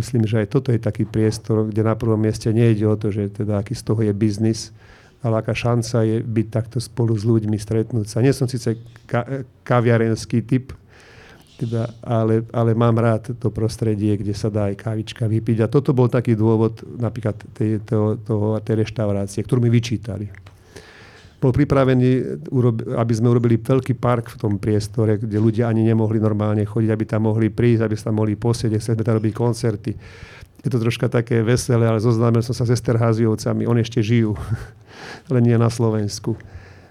[SPEAKER 2] myslím, že aj toto je taký priestor, kde na prvom mieste nejde o to, že teda aký z toho je biznis, ale aká šanca je byť takto spolu s ľuďmi, stretnúť sa. Nie som síce ka- kaviarenský typ, teda, ale, ale mám rád to prostredie, kde sa dá aj kávička vypiť. A toto bol taký dôvod napríklad tej, toho, toho, tej reštaurácie, ktorú mi vyčítali bol pripravený, aby sme urobili veľký park v tom priestore, kde ľudia ani nemohli normálne chodiť, aby tam mohli prísť, aby sa tam mohli posieť, chceme tam robiť koncerty. Je to troška také veselé, ale zoznámil som sa s Esterháziovcami, oni ešte žijú, [LAUGHS] len nie na Slovensku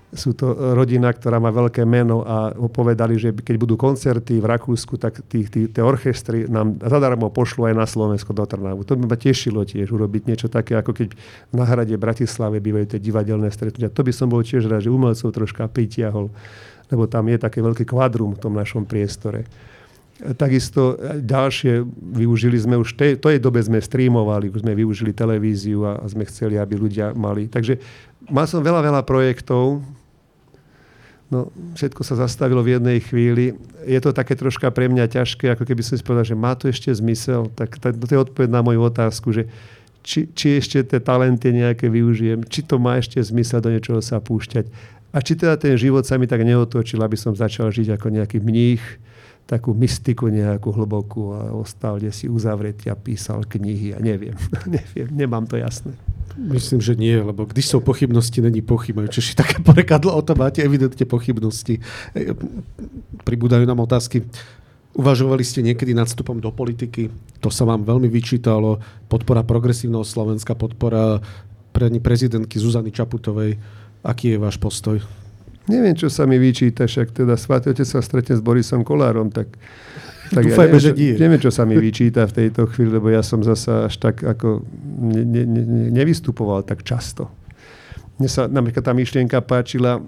[SPEAKER 2] sú to rodina, ktorá má veľké meno a povedali, že keď budú koncerty v Rakúsku, tak tí, tí, tie orchestry nám zadarmo pošlu aj na Slovensko do Trnavu. To by ma tešilo tiež urobiť niečo také, ako keď na hrade Bratislave bývajú tie divadelné stretnutia. To by som bol tiež rád, že umelcov troška pritiahol, lebo tam je také veľký kvadrum v tom našom priestore. Takisto ďalšie, využili sme už, tej dobe sme streamovali, už sme využili televíziu a, a sme chceli, aby ľudia mali. Takže mal som veľa, veľa projektov, No, všetko sa zastavilo v jednej chvíli. Je to také troška pre mňa ťažké, ako keby som si povedal, že má to ešte zmysel. Tak to je odpoveď na moju otázku, že či, či ešte tie talenty nejaké využijem, či to má ešte zmysel do niečoho sa púšťať. A či teda ten život sa mi tak neotočil, aby som začal žiť ako nejaký mních, takú mystiku nejakú hlbokú a ostal kde si uzavretý a písal knihy a neviem, [LAUGHS] neviem, nemám to jasné.
[SPEAKER 1] Myslím, že nie, lebo když sú pochybnosti, není pochyb. Češi také [LAUGHS] porekadlo, o tom máte evidentne pochybnosti. Pribúdajú nám otázky. Uvažovali ste niekedy nad vstupom do politiky? To sa vám veľmi vyčítalo. Podpora progresívneho Slovenska, podpora pre prezidentky Zuzany Čaputovej. Aký je váš postoj?
[SPEAKER 2] Neviem, čo sa mi vyčíta, však teda svatý otec sa stretne s Borisom Kolárom, tak
[SPEAKER 1] tak Dúfajme, ja neviem, že nie.
[SPEAKER 2] Neviem, čo sa mi vyčíta v tejto chvíli, lebo ja som zasa až tak ako ne, ne, ne, nevystupoval tak často. Mne sa napríklad tá myšlienka páčila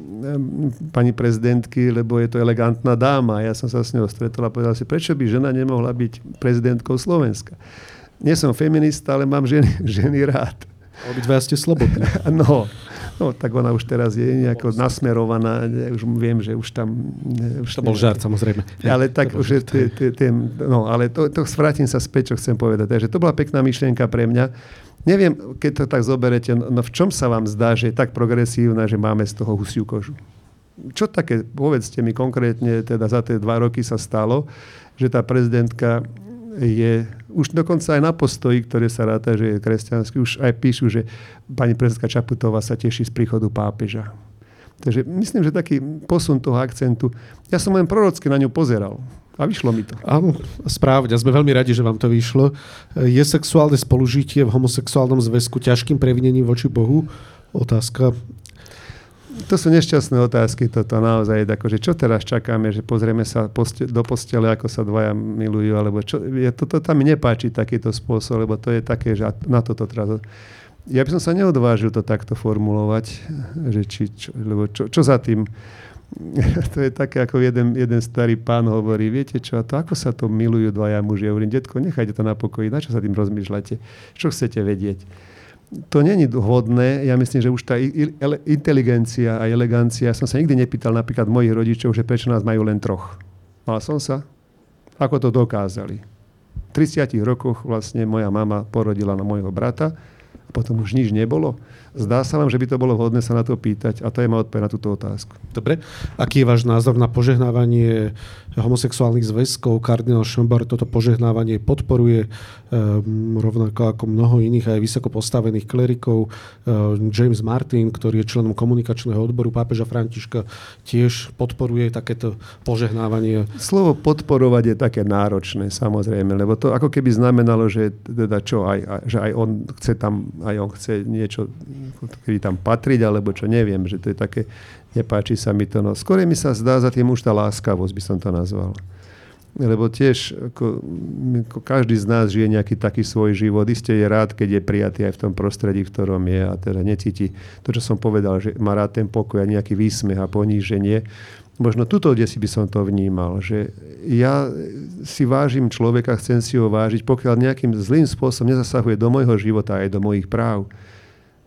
[SPEAKER 2] pani prezidentky, lebo je to elegantná dáma. Ja som sa s ňou stretol a povedal si, prečo by žena nemohla byť prezidentkou Slovenska. Nie som feminista, ale mám ženy, [LAUGHS] ženy rád.
[SPEAKER 1] Obidva ste slobodní.
[SPEAKER 2] No, No, tak ona už teraz je nejako nasmerovaná, už viem, že už tam... Už
[SPEAKER 1] to bol žart, samozrejme.
[SPEAKER 2] Ale tak, že tie, no, ale to, to vrátim sa späť, čo chcem povedať. Takže to bola pekná myšlienka pre mňa. Neviem, keď to tak zoberete, no v čom sa vám zdá, že je tak progresívna, že máme z toho husiu kožu? Čo také, povedzte mi konkrétne, teda za tie dva roky sa stalo, že tá prezidentka je už dokonca aj na postoji, ktoré sa ráta, že je kresťanský, už aj píšu, že pani prezidentka Čaputová sa teší z príchodu pápeža. Takže myslím, že taký posun toho akcentu. Ja som len prorocky na ňu pozeral. A vyšlo mi to.
[SPEAKER 1] Áno, správne. Sme veľmi radi, že vám to vyšlo. Je sexuálne spolužitie v homosexuálnom zväzku ťažkým previnením voči Bohu? Otázka
[SPEAKER 2] to sú nešťastné otázky, toto naozaj. Ako, že čo teraz čakáme, že pozrieme sa poste, do postele, ako sa dvaja milujú, alebo čo, je, toto tam nepáči takýto spôsob, lebo to je také, že na toto treba... Ja by som sa neodvážil to takto formulovať, že či, čo, lebo čo, čo za tým? [LAUGHS] to je také, ako jeden, jeden starý pán hovorí, viete čo, a to ako sa to milujú dvaja muži? Ja hovorím, detko, nechajte to na pokoji, na čo sa tým rozmýšľate? Čo chcete vedieť? To není vhodné. Ja myslím, že už tá inteligencia a elegancia, som sa nikdy nepýtal napríklad mojich rodičov, že prečo nás majú len troch. Mal som sa? Ako to dokázali? V 30 rokoch vlastne moja mama porodila na môjho brata a potom už nič nebolo. Zdá sa vám, že by to bolo vhodné sa na to pýtať a to je ma odpoveď na túto otázku.
[SPEAKER 1] Dobre. Aký je váš názor na požehnávanie homosexuálnych zväzkov? Kardinál Šombar toto požehnávanie podporuje um, rovnako ako mnoho iných aj vysoko postavených klerikov. Um, James Martin, ktorý je členom komunikačného odboru pápeža Františka, tiež podporuje takéto požehnávanie.
[SPEAKER 2] Slovo podporovať je také náročné, samozrejme, lebo to ako keby znamenalo, že teda čo, aj, aj, že aj on chce tam, aj on chce niečo kedy tam patriť, alebo čo neviem, že to je také, nepáči sa mi to. No, skôr mi sa zdá za tým už tá láskavosť, by som to nazval. Lebo tiež ako, ako každý z nás žije nejaký taký svoj život. Isté je rád, keď je prijatý aj v tom prostredí, v ktorom je a teda necíti to, čo som povedal, že má rád ten pokoj a nejaký výsmech a poníženie. Možno tuto, kde si by som to vnímal, že ja si vážim človeka, chcem si ho vážiť, pokiaľ nejakým zlým spôsobom nezasahuje do môjho života aj do mojich práv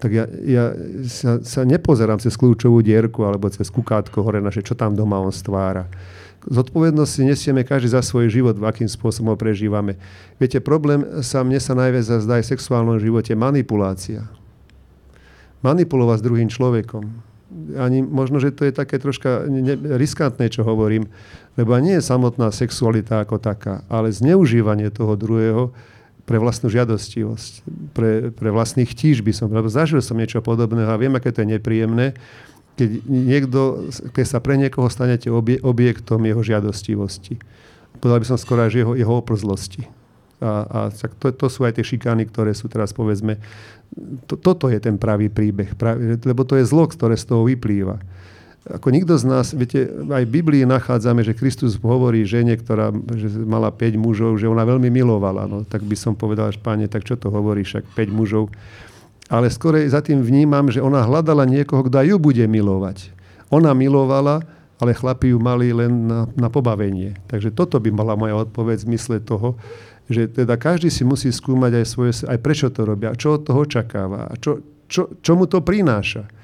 [SPEAKER 2] tak ja, ja sa, sa nepozerám cez kľúčovú dierku alebo cez kukátko hore naše, čo tam doma on stvára. Zodpovednosť si nesieme každý za svoj život, v akým spôsobom ho prežívame. Viete, problém sa mne sa najviac zdá aj v sexuálnom živote manipulácia. Manipulovať s druhým človekom. Ani možno, že to je také troška riskantné, čo hovorím, lebo nie je samotná sexualita ako taká, ale zneužívanie toho druhého, pre vlastnú žiadostivosť, pre, pre vlastných chtíž by som, lebo zažil som niečo podobného a viem, aké to je nepríjemné, keď, niekto, keď sa pre niekoho stanete obie, objektom jeho žiadostivosti. Povedal by som skoro až jeho, jeho oprzlosti. A, a tak to, to sú aj tie šikány, ktoré sú teraz, povedzme, to, toto je ten pravý príbeh, pravý, lebo to je zlo, ktoré z toho vyplýva ako nikto z nás, viete, aj v Biblii nachádzame, že Kristus hovorí žene, ktorá že mala 5 mužov, že ona veľmi milovala. No, tak by som povedal, že páne, tak čo to hovorí, však 5 mužov. Ale skôr za tým vnímam, že ona hľadala niekoho, kto ju bude milovať. Ona milovala, ale chlapi ju mali len na, na pobavenie. Takže toto by mala moja odpoveď v zmysle toho, že teda každý si musí skúmať aj svoje, aj prečo to robia, čo od toho očakáva, čo, čo, čo mu to prináša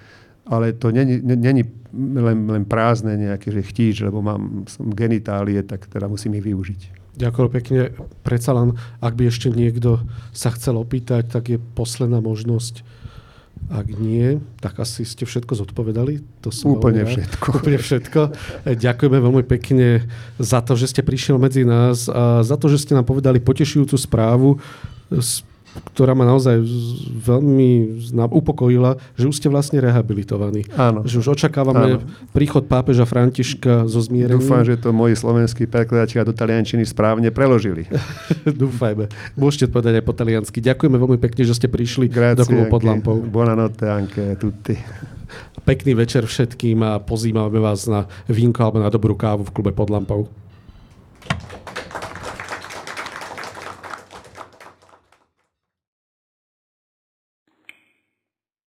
[SPEAKER 2] ale to není, není len, len prázdne nejaké, že chtíč, lebo mám som genitálie, tak teda musím ich využiť.
[SPEAKER 1] Ďakujem pekne. Predsa len, ak by ešte niekto sa chcel opýtať, tak je posledná možnosť. Ak nie, tak asi ste všetko zodpovedali. To
[SPEAKER 2] som Úplne všetko.
[SPEAKER 1] Úplne všetko. Ďakujeme veľmi pekne za to, že ste prišiel medzi nás a za to, že ste nám povedali potešujúcu správu ktorá ma naozaj veľmi upokojila, že už ste vlastne rehabilitovaní.
[SPEAKER 2] Áno.
[SPEAKER 1] Že už očakávame Áno. príchod pápeža Františka zo zmierením.
[SPEAKER 2] Dúfam, že to moji slovenskí prekladači do taliančiny správne preložili. [LAUGHS]
[SPEAKER 1] Dúfajme. Môžete povedať aj po taliansky. Ďakujeme veľmi pekne, že ste prišli Grazie, do klubu pod lampou.
[SPEAKER 2] Buonanotte anche tutti.
[SPEAKER 1] Pekný večer všetkým a pozývame vás na vínko alebo na dobrú kávu v klube pod lampou.